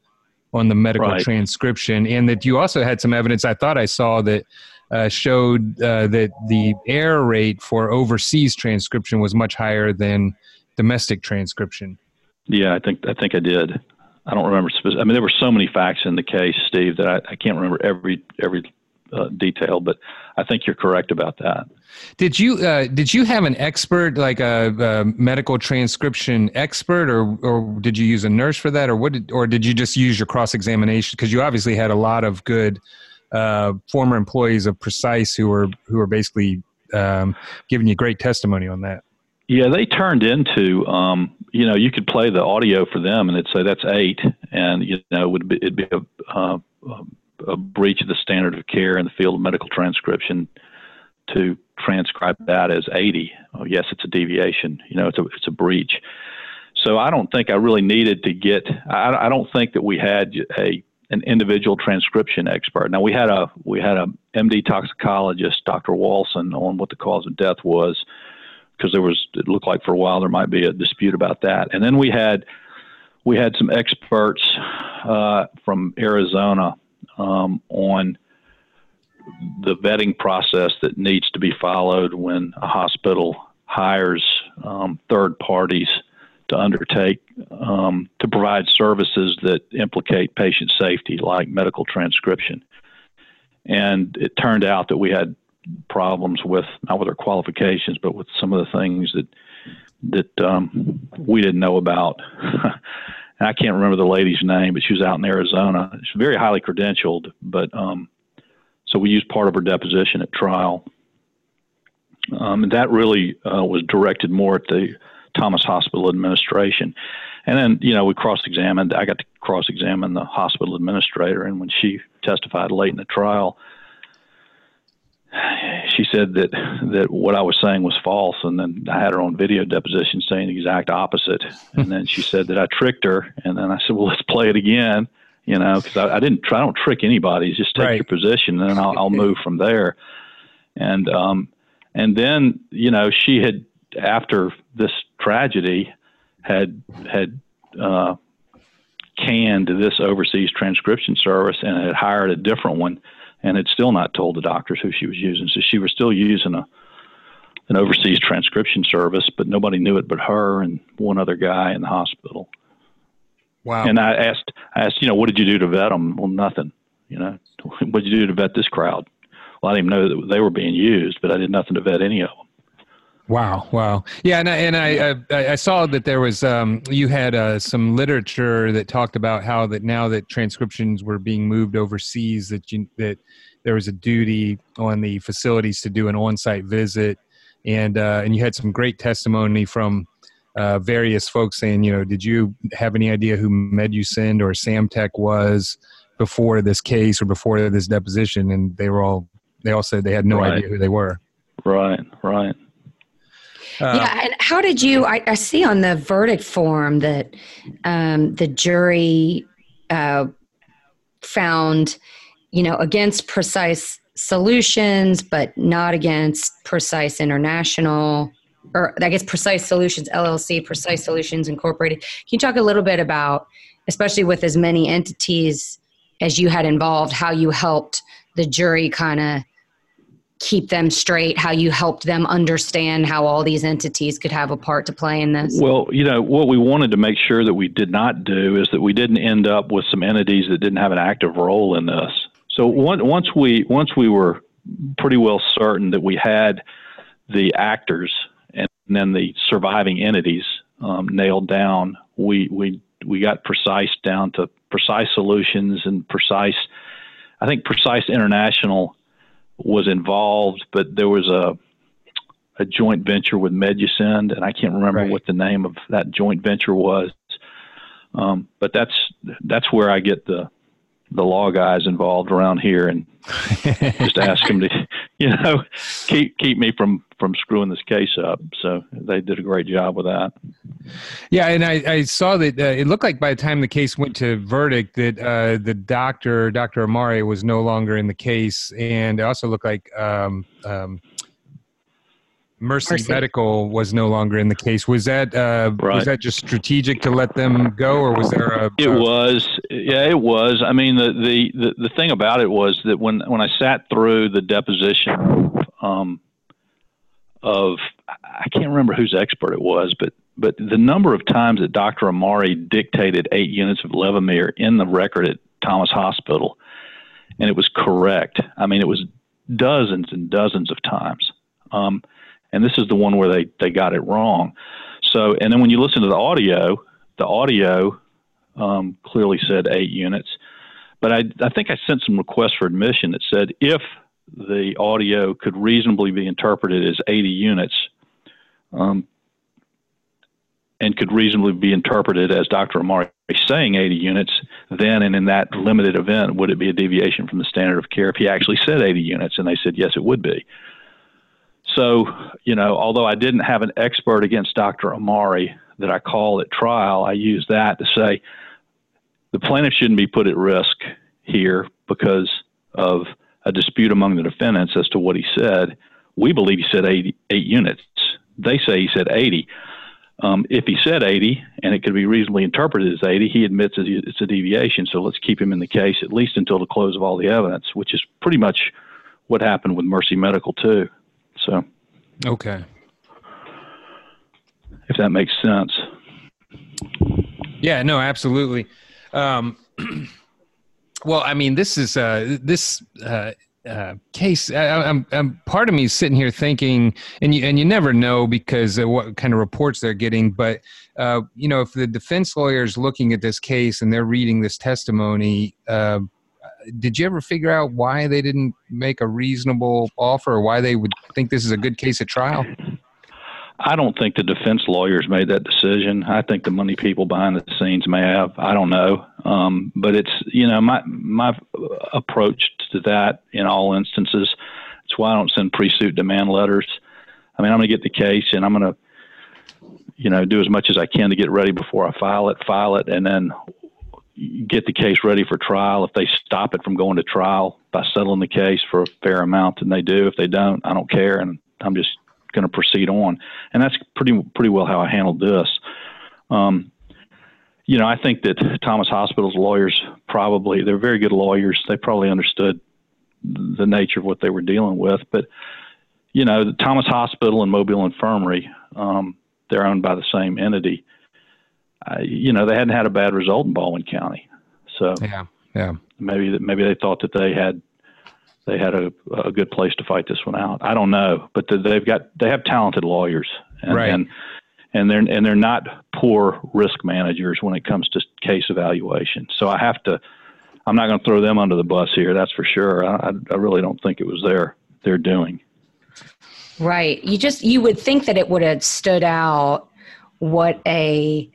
on the medical Right. transcription, and that you also had some evidence. I thought I saw that uh, showed uh, that the error rate for overseas transcription was much higher than domestic transcription. Yeah, I think I think I did. I don't remember. Speci- I mean, there were so many facts in the case, Steve, that I, I can't remember every every uh, detail. But I think you're correct about that. Did you uh, did you have an expert like a, a medical transcription expert, or or did you use a nurse for that, or what? Did, or did you just use your cross examination? Because you obviously had a lot of good uh, former employees of Precyse who were who were basically um, giving you great testimony on that. Yeah, they turned into, um, you know, you could play the audio for them, and it'd say that's eight, and you know, it would be, it'd be a, uh, a breach of the standard of care in the field of medical transcription to transcribe that as 80. Oh, yes, it's a deviation. You know, it's a it's a breach. So I don't think I really needed to get. I, I don't think that we had a an individual transcription expert. Now we had a we had a MD toxicologist, Dr. Walson, on what the cause of death was because there was it looked like for a while there might be a dispute about that. And then we had we had some experts uh, from Arizona um, on the vetting process that needs to be followed when a hospital hires um, third parties to undertake um, to provide services that implicate patient safety, like medical transcription. And it turned out that we had problems with not with her qualifications, but with some of the things that that um, we didn't know about. and I can't remember the lady's name, but she was out in Arizona. She's very highly credentialed, but um, so we used part of her deposition at trial, um, and that really uh, was directed more at the Thomas Hospital administration. And then, you know, we cross-examined. I got to cross-examine the hospital administrator, and when she testified late in the trial, she said that that what I was saying was false, and then I had her on video deposition saying the exact opposite. And then she said that I tricked her, and then I said, "Well, let's play it again," you know, because I, I didn't try. I don't trick anybody. Just take Right. your position, and then I'll, I'll move from there. And um, and then you know, she had after this tragedy had had uh, canned this overseas transcription service and had hired a different one and had still not told the doctors who she was using. So she was still using a an overseas transcription service, but nobody knew it but her and one other guy in the hospital. Wow. And I asked, I asked, you know, what did you do to vet them? Well, nothing. You know, what did you do to vet this crowd? Well, I didn't even know that they were being used, but I did nothing to vet any of them. Wow, wow, yeah, and I, and I I, I saw that there was um, you had uh, some literature that talked about how that now that transcriptions were being moved overseas, that you, that there was a duty on the facilities to do an on-site visit, and uh, and you had some great testimony from uh, various folks saying, you know, did you have any idea who Medusind or Samtec was before this case or before this deposition? And they were all they all said they had no Right. idea who they were. Right, right. Uh, yeah, and how did you? I, I see on the verdict form that um, the jury uh, found, you know, against Precyse solutions, but not against Precyse international, or I guess Precyse solutions LLC, Precyse solutions incorporated. Can you talk a little bit about, especially with as many entities as you had involved, how you helped the jury kind of keep them straight, how you helped them understand how all these entities could have a part to play in this? Well, you know, what we wanted to make sure that we did not do is that we didn't end up with some entities that didn't have an active role in this. So once we once we were pretty well certain that we had the actors and then the surviving entities um, nailed down, we we we got Precyse down to Precyse solutions and Precyse. I think Precyse International was involved, but there was a a joint venture with Medusind, and I can't remember right. what the name of that joint venture was. Um, but that's that's where I get the the law guys involved around here and just ask them to, you know, keep keep me from from screwing this case up. So they did a great job with that. Yeah, and I, I saw that uh, it looked like by the time the case went to verdict that uh, the doctor, Dr. Amare, was no longer in the case, and it also looked like um, um, Mercy, Mercy, Medical was no longer in the case. Was that uh, right. was that just strategic to let them go, or was there a? It was, yeah, it was. I mean, the, the the the thing about it was that when when I sat through the deposition um, of I can't remember whose expert it was, but but the number of times that Dr. Amare dictated eight units of Levemir in the record at Thomas Hospital, and it was correct. I mean, it was dozens and dozens of times. Um, and this is the one where they they got it wrong. So, and then when you listen to the audio, the audio um, clearly said eight units, but I I think I sent some requests for admission that said if the audio could reasonably be interpreted as 80 units. Um, and could reasonably be interpreted as Dr. Amare saying 80 units, then and in that limited event, would it be a deviation from the standard of care if he actually said 80 units? And they said, yes, it would be. So, you know, although I didn't have an expert against Dr. Amare that I call at trial, I used that to say the plaintiff shouldn't be put at risk here because of a dispute among the defendants as to what he said. We believe he said 80, eight units. They say he said 80. Um, if he said 80 and it could be reasonably interpreted as 80, he admits it's a deviation. So let's keep him in the case at least until the close of all the evidence, which is pretty much what happened with Mercy Medical, too. So, okay, if that makes sense. Yeah, no, absolutely. Um, well, I mean, this is uh, this uh, uh, case. I, am I'm, part of me is sitting here thinking, and you and you never know because of what kind of reports they're getting. But uh, you know, if the defense lawyer is looking at this case and they're reading this testimony, uh, did you ever figure out why they didn't make a reasonable offer or why they would think this is a good case at trial? I don't think the defense lawyers made that decision. I think the money people behind the scenes may have. I don't know, um, but it's you know my my approach to that in all instances. It's why I don't send pre-suit demand letters. I mean, I'm going to get the case and I'm going to you know do as much as I can to get ready before I file it, file it, and then get the case ready for trial. If they stop it from going to trial by settling the case for a fair amount, then they do. If they don't, I don't care, and I'm just going to proceed on. And that's pretty pretty well how I handled this. Um, you know, I think that Thomas Hospital's lawyers probably they're very good lawyers. They probably understood the nature of what they were dealing with, but you know, Thomas Hospital and Mobile Infirmary, um, they're owned by the same entity Uh, you know, they hadn't had a bad result in Baldwin County. So yeah, yeah, maybe that maybe they thought that they had they had a, a good place to fight this one out. I don't know, but they've got they have talented lawyers, and, right. and and they're and they're not poor risk managers when it comes to case evaluation. So I have to. I'm not going to throw them under the bus here. That's for sure. I, I really don't think it was their their doing. Right. You just you would think that it would have stood out what a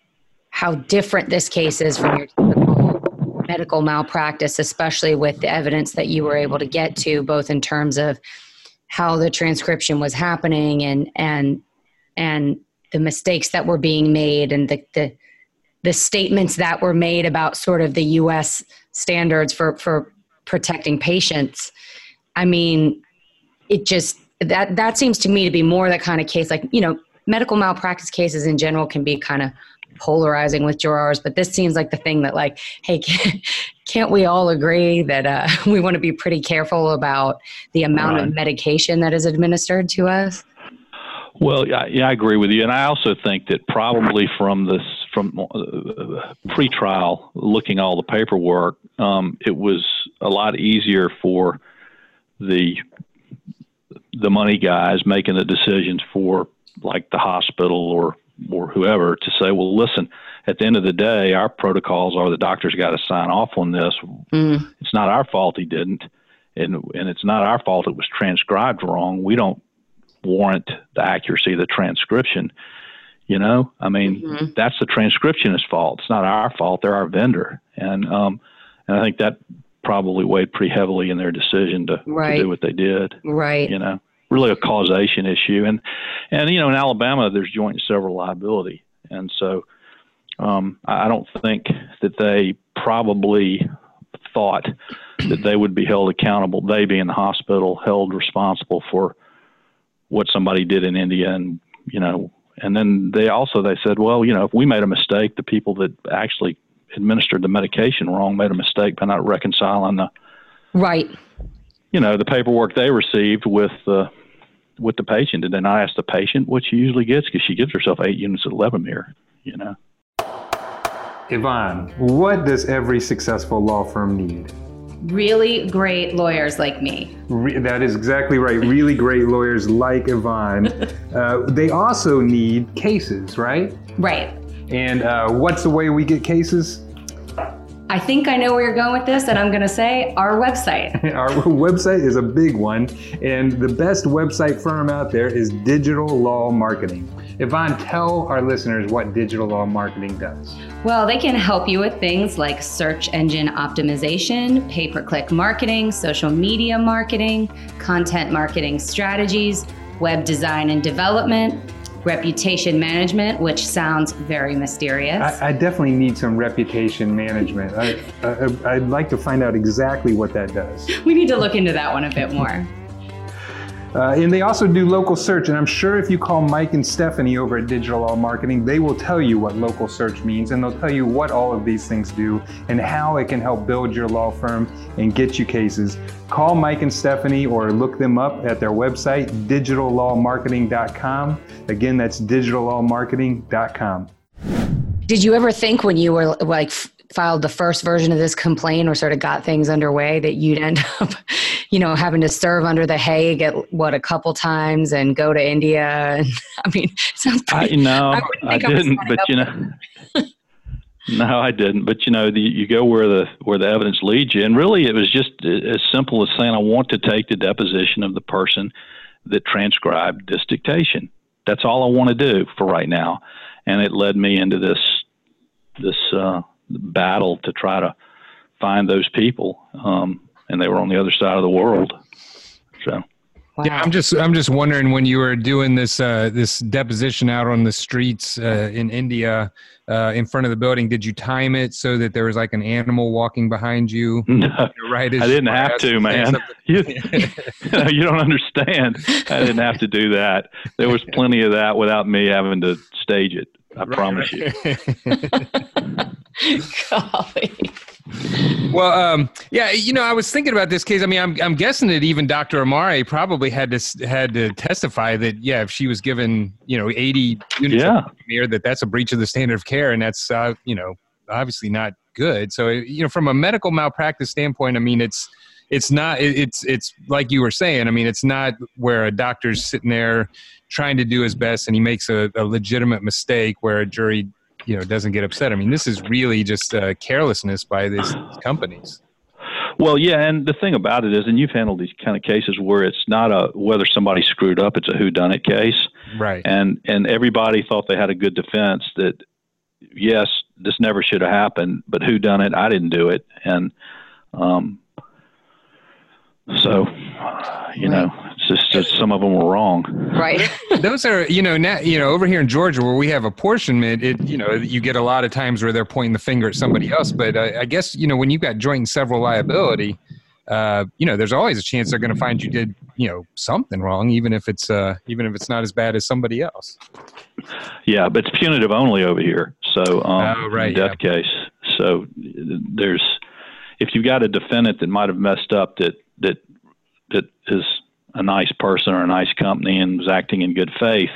how different this case is from your typical medical malpractice, especially with the evidence that you were able to get to, both in terms of how the transcription was happening and and and the mistakes that were being made and the the, the statements that were made about sort of the U.S. standards for for protecting patients. I mean, it just that that seems to me to be more the kind of case like you know medical malpractice cases in general can be kind of polarizing with jurors, but this seems like the thing that like, hey, can, can't we all agree that uh, we want to be pretty careful about the amount Right. of medication that is administered to us? Well, yeah, yeah, I agree with you, and I also think that probably from this from uh, pre-trial, looking all the paperwork, um, it was a lot easier for the the money guys making the decisions for like the hospital or or whoever to say, well, listen, at the end of the day, our protocols are the doctor's got to sign off on this. Mm, It's not our fault he didn't, and and it's not our fault it was transcribed wrong. We don't warrant the accuracy of the transcription. You know, I mean, Mhm. that's the transcriptionist's fault. It's not our fault. They're our vendor, and um, and I think that probably weighed pretty heavily in their decision to, Right. to do what they did. right. You know, really a causation issue, and and you know, in Alabama, there's joint and several liability, and so um, I don't think that they probably thought that they would be held accountable. They being in the hospital held responsible for what somebody did in India, and you know, and then they also they said, well, you know, if we made a mistake, the people that actually administered the medication wrong made a mistake by not reconciling the Right. you know the paperwork they received with the with the patient. and then I ask the patient what she usually gets because she gives herself eight units of Levemir? You know. Yvonne, what does every successful law firm need? Really great lawyers like me. Re- that is exactly right. Really great lawyers like Yvonne. Uh, they also need cases, right? Right. And uh, what's the way we get cases? I think I know where you're going with this, and I'm going to say our website. Our website is a big one, and the best website firm out there is Digital Law Marketing. Yvonne, tell our listeners what Digital Law Marketing does. Well, they can help you with things like search engine optimization, pay per click marketing, social media marketing, content marketing strategies, web design and development, reputation management, which sounds very mysterious. I, I definitely need some reputation management. I, I, I'd like to find out exactly what that does. we need to look into that one a bit more. Uh, and they also do local search. And I'm sure if you call Mike and Stephanie over at Digital Law Marketing, they will tell you what local search means and they'll tell you what all of these things do and how it can help build your law firm and get you cases. Call Mike and Stephanie or look them up at their website, digitallawmarketing.com. Again, that's digitallawmarketing.com. Did you ever think when you were like filed the first version of this complaint or sort of got things underway that you'd end up, you know, having to serve under the Hague at what a couple times and go to India? And I mean, it sounds I pretty. no, I I, I didn't. But you know, no, I didn't. But you know, the, you go where the where the evidence leads you, and really, it was just as simple as saying, "I want to take the deposition of the person that transcribed this dictation." That's all I want to do for right now, and it led me into this this uh, battle to try to find those people, um, and they were on the other side of the world. So. wow. Yeah, I'm just I'm just wondering when you were doing this uh, this deposition out on the streets uh, in India uh, in front of the building, did you time it so that there was like an animal walking behind you? No, Right, as I didn't have to, man. something? You, you don't understand. I didn't have to do that. There was plenty of that without me having to stage it. I promise you. Golly. Well, um, yeah, you know, I was thinking about this case. I mean, I'm I'm guessing that even Dr. Amare probably had to had to testify that yeah, if she was given you know 80 units Yeah. of Levemir, that that's a breach of the standard of care, and that's uh, you know obviously not good. So you know, from a medical malpractice standpoint, I mean, it's it's not it's it's like you were saying. I mean, it's not where a doctor's sitting there trying to do his best and he makes a, a legitimate mistake where a jury you know doesn't get upset. I mean, this is really just uh, carelessness by these companies. Well, yeah, and the thing about it is, and you've handled these kind of cases where it's not a whether somebody screwed up; it's a who done it case, Right. and and everybody thought they had a good defense that yes, this never should have happened, but who done it? I didn't do it, and um, so you know, it's just, just some of them were wrong. Right. Those are, you know, now, you know, over here in Georgia where we have apportionment, it, you know, you get a lot of times where they're pointing the finger at somebody else. But uh, I guess, you know, when you've got joint and several liability, uh, you know, there's always a chance they're going to find you did, you know, something wrong, even if it's, uh, even if it's not as bad as somebody else. Yeah, but it's punitive only over here. So, um, Oh, right, in death case. So there's, if you've got a defendant that might have messed up that that that is a nice person or a nice company and was acting in good faith,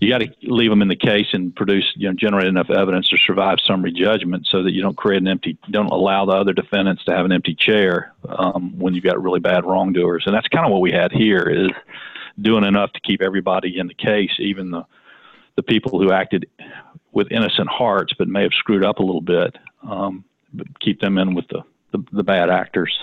you got to leave them in the case and produce, you know, generate enough evidence to survive summary judgment so that you don't create an empty, don't allow the other defendants to have an empty chair um, when you've got really bad wrongdoers. And that's kind of what we had here is doing enough to keep everybody in the case, even the the people who acted with innocent hearts but may have screwed up a little bit, um, but keep them in with the, the, the bad actors.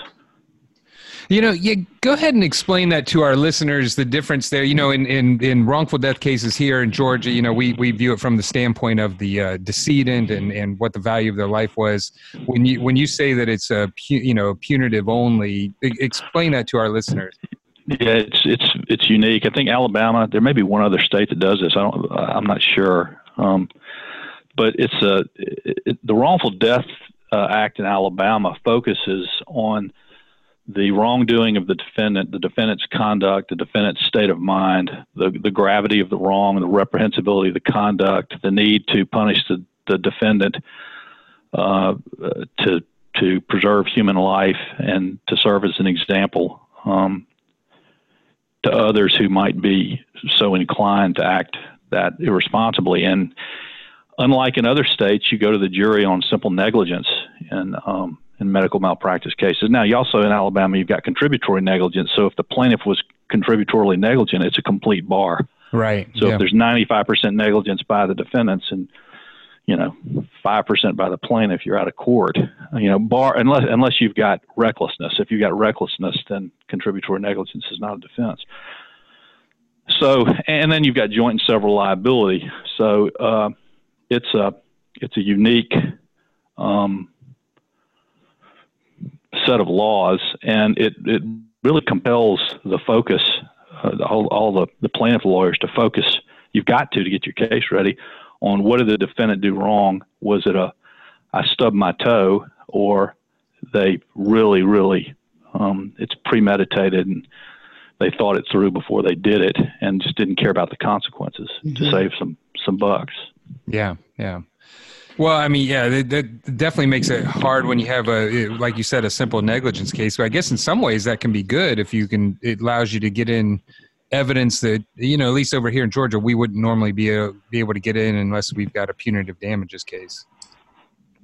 You know, yeah, go ahead and explain that to our listeners, the difference there. You know, in, in, in wrongful death cases here in Georgia, you know, we, we view it from the standpoint of the uh, decedent and, and what the value of their life was. When you when you say that it's a you know punitive only, explain that to our listeners. Yeah, it's it's it's unique. I think Alabama. There may be one other state that does this. I don't. I'm not sure. Um, but it's a it, the wrongful death uh, act in Alabama focuses on the wrongdoing of the defendant, the defendant's conduct, the defendant's state of mind, the, the gravity of the wrong, the reprehensibility of the conduct, the need to punish the, the defendant uh, to to preserve human life and to serve as an example um, to others who might be so inclined to act that irresponsibly. And unlike in other states, you go to the jury on simple negligence, and um, in medical malpractice cases. Now, you also in Alabama, you've got contributory negligence. So if the plaintiff was contributorily negligent, it's a complete bar. Right. So yeah. if there's 95% negligence by the defendants and you know, five percent by the plaintiff, you're out of court. You know, bar unless unless you've got recklessness. If you've got recklessness, then contributory negligence is not a defense. So, and then you've got joint and several liability. So, uh, it's a it's a unique um, set of laws, and it, it really compels the focus, uh, all, all the, the plaintiff lawyers to focus. You've got to to get your case ready on what did the defendant do wrong? Was it a I stubbed my toe, or they really, really um, it's premeditated and they thought it through before they did it and just didn't care about the consequences mm-hmm. to save some some bucks. Yeah, yeah. Well, I mean, yeah, that, that, definitely makes it hard when you have a, like you said, a simple negligence case. But I guess in some ways that can be good if you can. It allows you to get in evidence that you know, at least over here in Georgia, we wouldn't normally be able, be able to get in unless we've got a punitive damages case.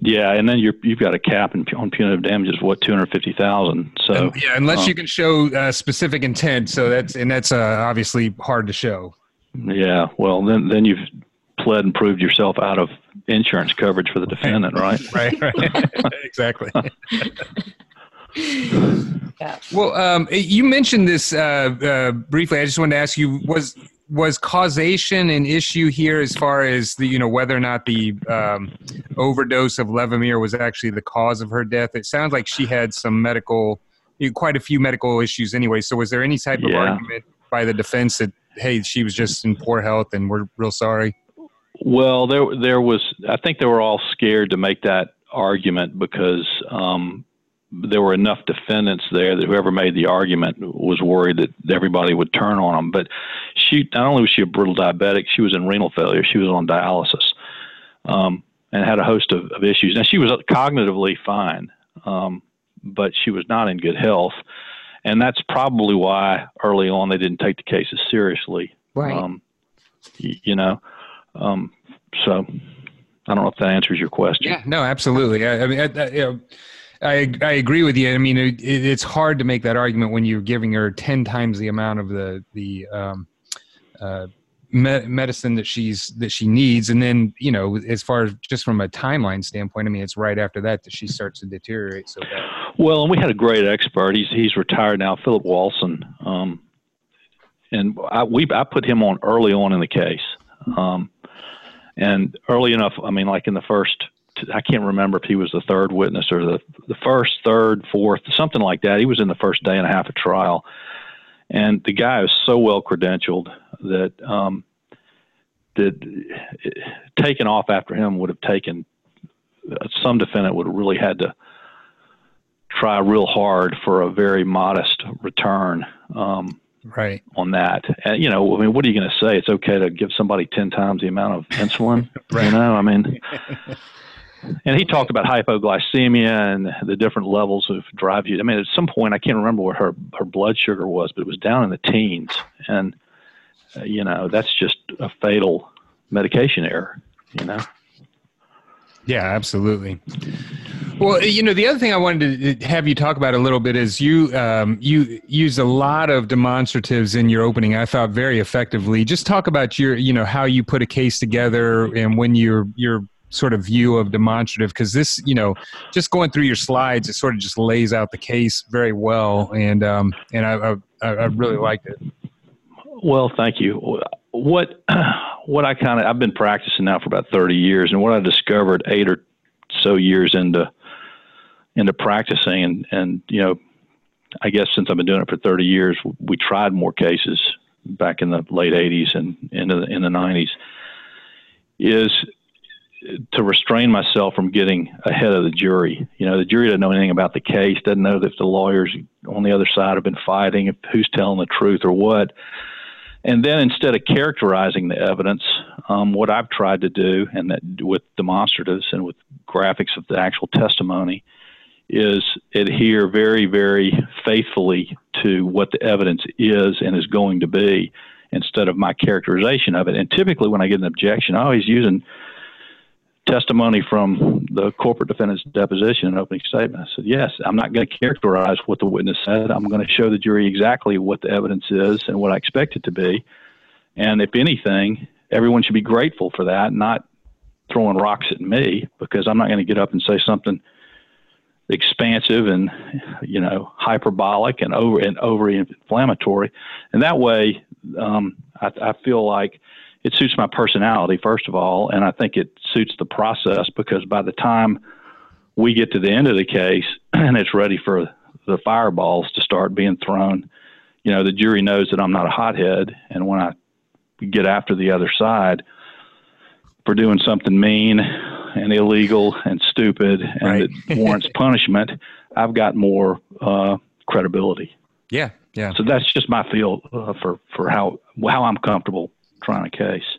Yeah, and then you're, you've got a cap in, on punitive damages. What two hundred fifty thousand? So and, yeah, unless um, you can show uh, specific intent. So that's and that's uh, obviously hard to show. Yeah, well, then then you've pled and proved yourself out of insurance coverage for the defendant, right? right, right. exactly. yeah. Well, um, you mentioned this uh, uh, briefly. I just wanted to ask you: was was causation an issue here as far as the you know whether or not the um, overdose of Levemir was actually the cause of her death? It sounds like she had some medical, you know, quite a few medical issues anyway. So, was there any type of yeah. argument by the defense that hey, she was just in poor health and we're real sorry? Well, there there was. I think they were all scared to make that argument because um, there were enough defendants there that whoever made the argument was worried that everybody would turn on them. But she not only was she a brittle diabetic, she was in renal failure. She was on dialysis um, and had a host of, of, issues. Now she was cognitively fine, um, but she was not in good health, and that's probably why early on they didn't take the cases seriously. Right. Um, you know. Um, so I don't know if that answers your question. Yeah, no, absolutely. I, I mean, I, I, you know, I, I agree with you. I mean, it, it's hard to make that argument when you're giving her ten times the amount of the the um, uh, me- medicine that she's that she needs, and then you know, as far as just from a timeline standpoint, I mean, it's right after that that she starts to deteriorate so bad. Well, and we had a great expert. He's he's retired now, Philip Walson, um, and I, we I put him on early on in the case. Um, and early enough, I mean, like in the first, I can't remember if he was the third witness or the the first, third, fourth, something like that. He was in the first day and a half of trial, and the guy was so well credentialed that um, that taking off after him would have taken uh, some defendant would have really had to try real hard for a very modest return. Um, right on that. And, you know, I mean, what are you going to say? It's okay to give somebody ten times the amount of insulin. right. You know, I mean. and he talked about hypoglycemia and the different levels of drive you. I mean, at some point, I can't remember what her her blood sugar was, but it was down in the teens, and uh, you know that's just a fatal medication error. You know. Yeah, absolutely. Well, you know, the other thing I wanted to have you talk about a little bit is you um, you use a lot of demonstratives in your opening. I thought very effectively. Just talk about your, you know, how you put a case together and when your your sort of view of demonstrative because this, you know, just going through your slides, it sort of just lays out the case very well, and um, and I, I I really liked it. Well, thank you. What what I kind of I've been practicing now for about 30 years, and what I discovered eight or so years into into practicing, and and you know, I guess since I've been doing it for 30 years, we tried more cases back in the late 80s and into the, in the 90s. Is to restrain myself from getting ahead of the jury. You know, the jury doesn't know anything about the case, doesn't know if the lawyers on the other side have been fighting, if who's telling the truth or what. And then instead of characterizing the evidence, um, what I've tried to do, and that with demonstratives and with graphics of the actual testimony, is adhere very, very faithfully to what the evidence is and is going to be instead of my characterization of it. And typically, when I get an objection, I always use an testimony from the corporate defendant's deposition and opening statement. I said, yes, I'm not going to characterize what the witness said. I'm going to show the jury exactly what the evidence is and what I expect it to be. And if anything, everyone should be grateful for that, not throwing rocks at me because I'm not going to get up and say something expansive and you know hyperbolic and over and over inflammatory. And that way, um, I, I feel like it suits my personality first of all, and I think it suits the process because by the time we get to the end of the case and it's ready for the fireballs to start being thrown, you know, the jury knows that I'm not a hothead, and when I get after the other side for doing something mean and illegal and stupid and right. that warrants punishment, I've got more uh, credibility. Yeah, yeah. So that's just my feel uh, for for how how I'm comfortable trying a case.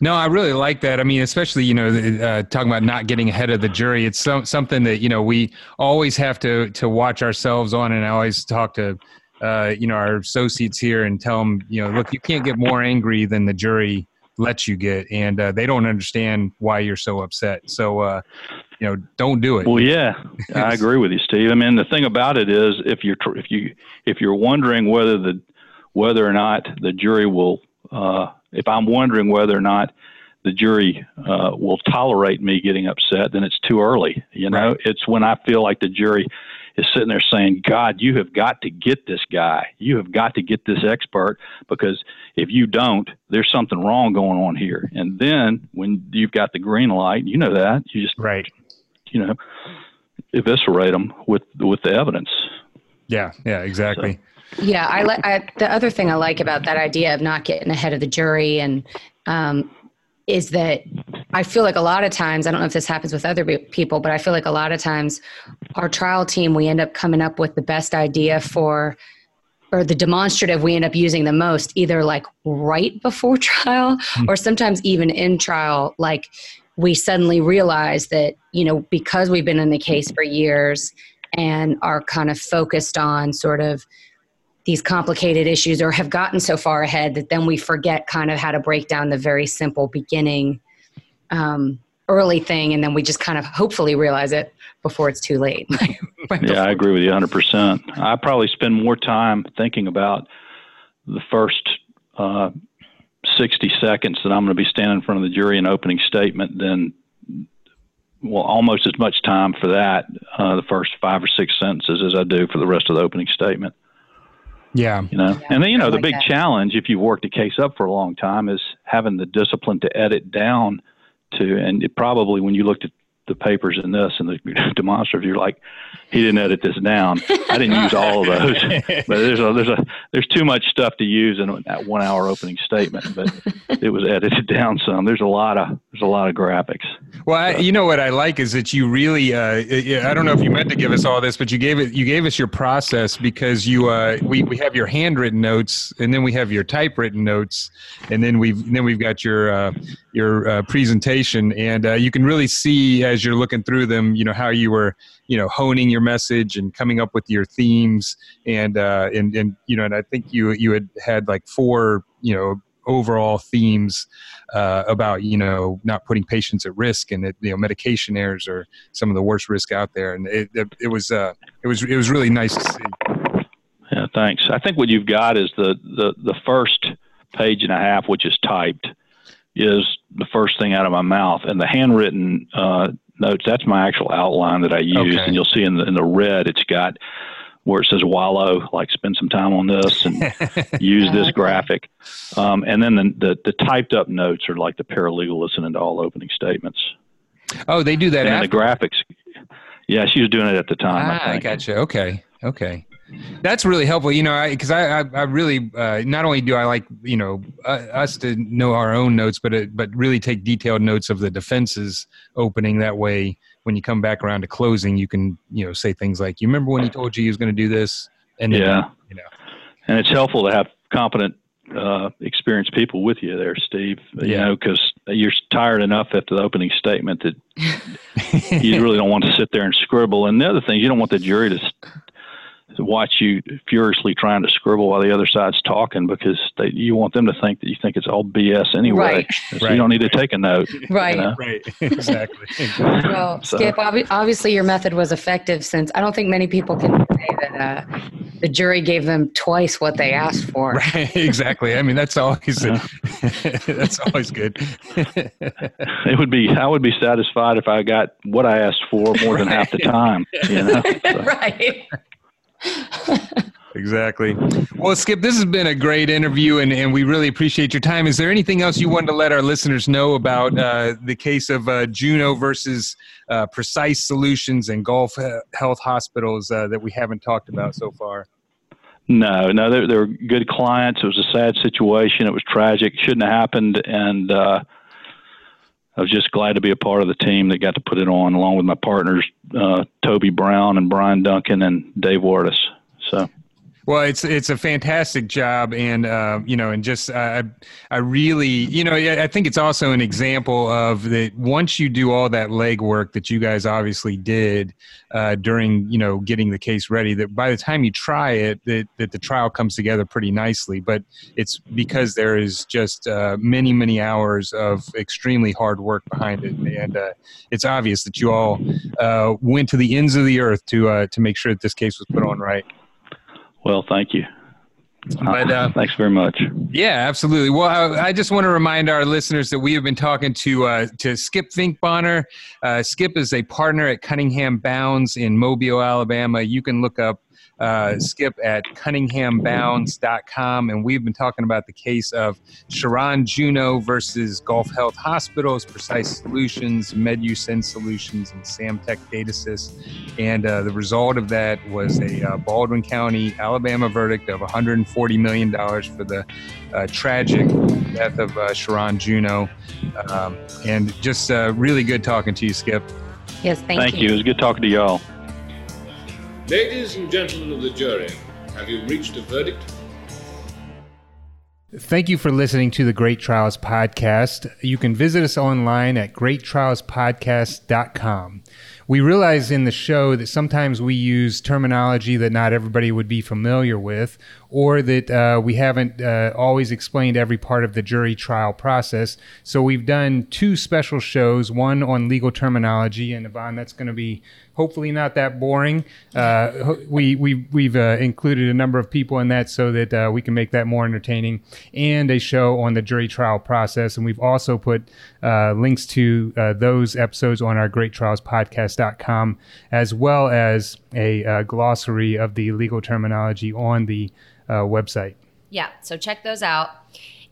No, I really like that. I mean, especially you know, uh, talking about not getting ahead of the jury. It's so, something that you know we always have to to watch ourselves on. And I always talk to uh, you know our associates here and tell them, you know, look, you can't get more angry than the jury lets you get, and uh, they don't understand why you're so upset. So, uh, you know, don't do it. Well, yeah, I agree with you, Steve. I mean, the thing about it is, if you're if you if you're wondering whether the whether or not the jury will uh, if I'm wondering whether or not the jury uh, will tolerate me getting upset, then it's too early. You know, right. it's when I feel like the jury is sitting there saying, God, you have got to get this guy. You have got to get this expert because if you don't, there's something wrong going on here. And then when you've got the green light, you know that you just, right. you know, eviscerate them with, with the evidence. Yeah. Yeah, exactly. So, yeah, I like the other thing I like about that idea of not getting ahead of the jury and um, is that I feel like a lot of times I don't know if this happens with other people, but I feel like a lot of times our trial team we end up coming up with the best idea for or the demonstrative we end up using the most either like right before trial hmm. or sometimes even in trial like we suddenly realize that you know because we've been in the case for years and are kind of focused on sort of these complicated issues or have gotten so far ahead that then we forget kind of how to break down the very simple beginning um, early thing and then we just kind of hopefully realize it before it's too late. Yeah i agree with you 100% i probably spend more time thinking about the first uh, 60 seconds that i'm going to be standing in front of the jury in opening statement than well almost as much time for that uh, the first five or six sentences as i do for the rest of the opening statement yeah. You know, yeah, and then, you know, the big that. challenge, if you've worked a case up for a long time, is having the discipline to edit down to, and it probably when you looked at the papers in this and the demonstrative, you're like, he didn't edit this down. I didn't use all of those, but there's a, there's a, there's too much stuff to use in that one hour opening statement, but it was edited down some. There's a lot of, there's a lot of graphics. Well, I, you know what I like is that you really. Uh, I don't know if you meant to give us all this, but you gave it. You gave us your process because you. Uh, we we have your handwritten notes, and then we have your typewritten notes, and then we've then we've got your uh, your uh, presentation, and uh, you can really see as you're looking through them, you know how you were, you know, honing your message and coming up with your themes, and uh, and and you know, and I think you you had had like four, you know overall themes uh, about you know not putting patients at risk and that you know medication errors are some of the worst risk out there and it, it, it was uh, it was it was really nice to see. Yeah thanks. I think what you've got is the the, the first page and a half which is typed is the first thing out of my mouth and the handwritten uh, notes that's my actual outline that i use okay. and you'll see in the, in the red it's got where it says wallow, like spend some time on this and use this graphic. Um, and then the, the, the, typed up notes are like the paralegal listening to all opening statements. Oh, they do that. And the graphics. Yeah, she was doing it at the time. Ah, I, I gotcha. Okay. Okay. That's really helpful, you know, because I, I, I, really uh, not only do I like you know uh, us to know our own notes, but it, but really take detailed notes of the defense's opening. That way, when you come back around to closing, you can you know say things like, "You remember when he told you he was going to do this?" And then, yeah, you know, and it's helpful to have competent, uh, experienced people with you there, Steve. You yeah. know, because you're tired enough after the opening statement that you really don't want to sit there and scribble. And the other thing, you don't want the jury to watch you furiously trying to scribble while the other side's talking because they, you want them to think that you think it's all BS anyway. Right. So right. you don't need to take a note. Right. You know? Right. Exactly. well, so. Skip, ob- obviously your method was effective since I don't think many people can say that uh, the jury gave them twice what they asked for. Right. Exactly. I mean, that's always yeah. that's always good. it would be I would be satisfied if I got what I asked for more than half the time. You know? So. right exactly. Well, Skip, this has been a great interview, and, and we really appreciate your time. Is there anything else you wanted to let our listeners know about uh, the case of uh, Juno versus uh, Precyse Solutions and Gulf Health Hospitals uh, that we haven't talked about so far? No, no, they, they were good clients. It was a sad situation. It was tragic. Shouldn't have happened, and uh, I was just glad to be a part of the team that got to put it on, along with my partners, uh, Toby Brock and Brian Duncan and Dave Wirtes. So well, it's it's a fantastic job, and uh, you know, and just I I really you know I think it's also an example of that once you do all that legwork that you guys obviously did uh, during you know getting the case ready, that by the time you try it, that that the trial comes together pretty nicely. But it's because there is just uh, many many hours of extremely hard work behind it, and uh, it's obvious that you all uh, went to the ends of the earth to uh, to make sure that this case was put on right. Well, thank you. But uh, thanks very much. Yeah, absolutely. Well, I, I, just want to remind our listeners that we have been talking to uh, to Skip Finkbohner. Uh, Skip is a partner at Cunningham Bounds in Mobile, Alabama. You can look up uh, Skip at cunninghambounds.com. And we've been talking about the case of Sharron Juno versus Gulf Health Hospitals, Precyse Solutions, Medusind Solutions, and Samtec Datasys. And uh, the result of that was a uh, Baldwin County, Alabama verdict of $140 million for the uh, tragic death of uh, Sharron Juno. Um, and just uh, really good talking to you, Skip. Yes, thank, thank you. Thank you. It was good talking to y'all. Ladies and gentlemen of the jury, have you reached a verdict? Thank you for listening to the Great Trials Podcast. You can visit us online at greattrialspodcast.com. We realize in the show that sometimes we use terminology that not everybody would be familiar with, or that uh, we haven't uh, always explained every part of the jury trial process. So we've done two special shows one on legal terminology, and Yvonne, that's going to be hopefully not that boring. Uh, we, we, we've uh, included a number of people in that so that uh, we can make that more entertaining, and a show on the jury trial process. And we've also put uh, links to uh, those episodes on our greattrialspodcast.com, as well as a uh, glossary of the legal terminology on the website. Yeah, so check those out.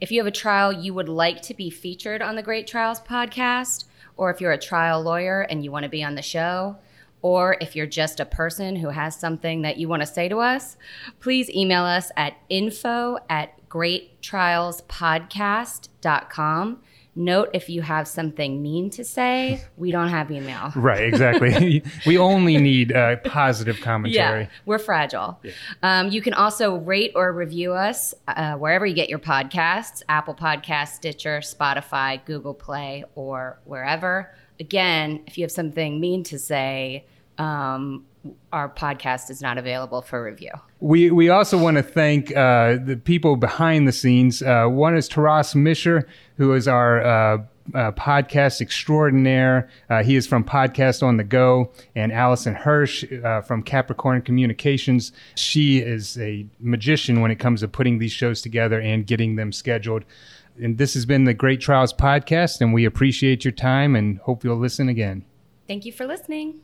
If you have a trial you would like to be featured on the Great Trials podcast, or if you're a trial lawyer and you want to be on the show, or if you're just a person who has something that you want to say to us, please email us at info at greattrialspodcast.com. Note if you have something mean to say, we don't have email. Right, exactly. we only need uh, positive commentary. Yeah, we're fragile. Um, you can also rate or review us uh, wherever you get your podcasts Apple Podcasts, Stitcher, Spotify, Google Play, or wherever. Again, if you have something mean to say, um, our podcast is not available for review. We, we also want to thank uh, the people behind the scenes. Uh, one is Taras Misher, who is our uh, uh, podcast extraordinaire. Uh, he is from Podcast on the Go, and Allison Hirsch uh, from Capricorn Communications. She is a magician when it comes to putting these shows together and getting them scheduled. And this has been the Great Trials Podcast, and we appreciate your time and hope you'll listen again. Thank you for listening.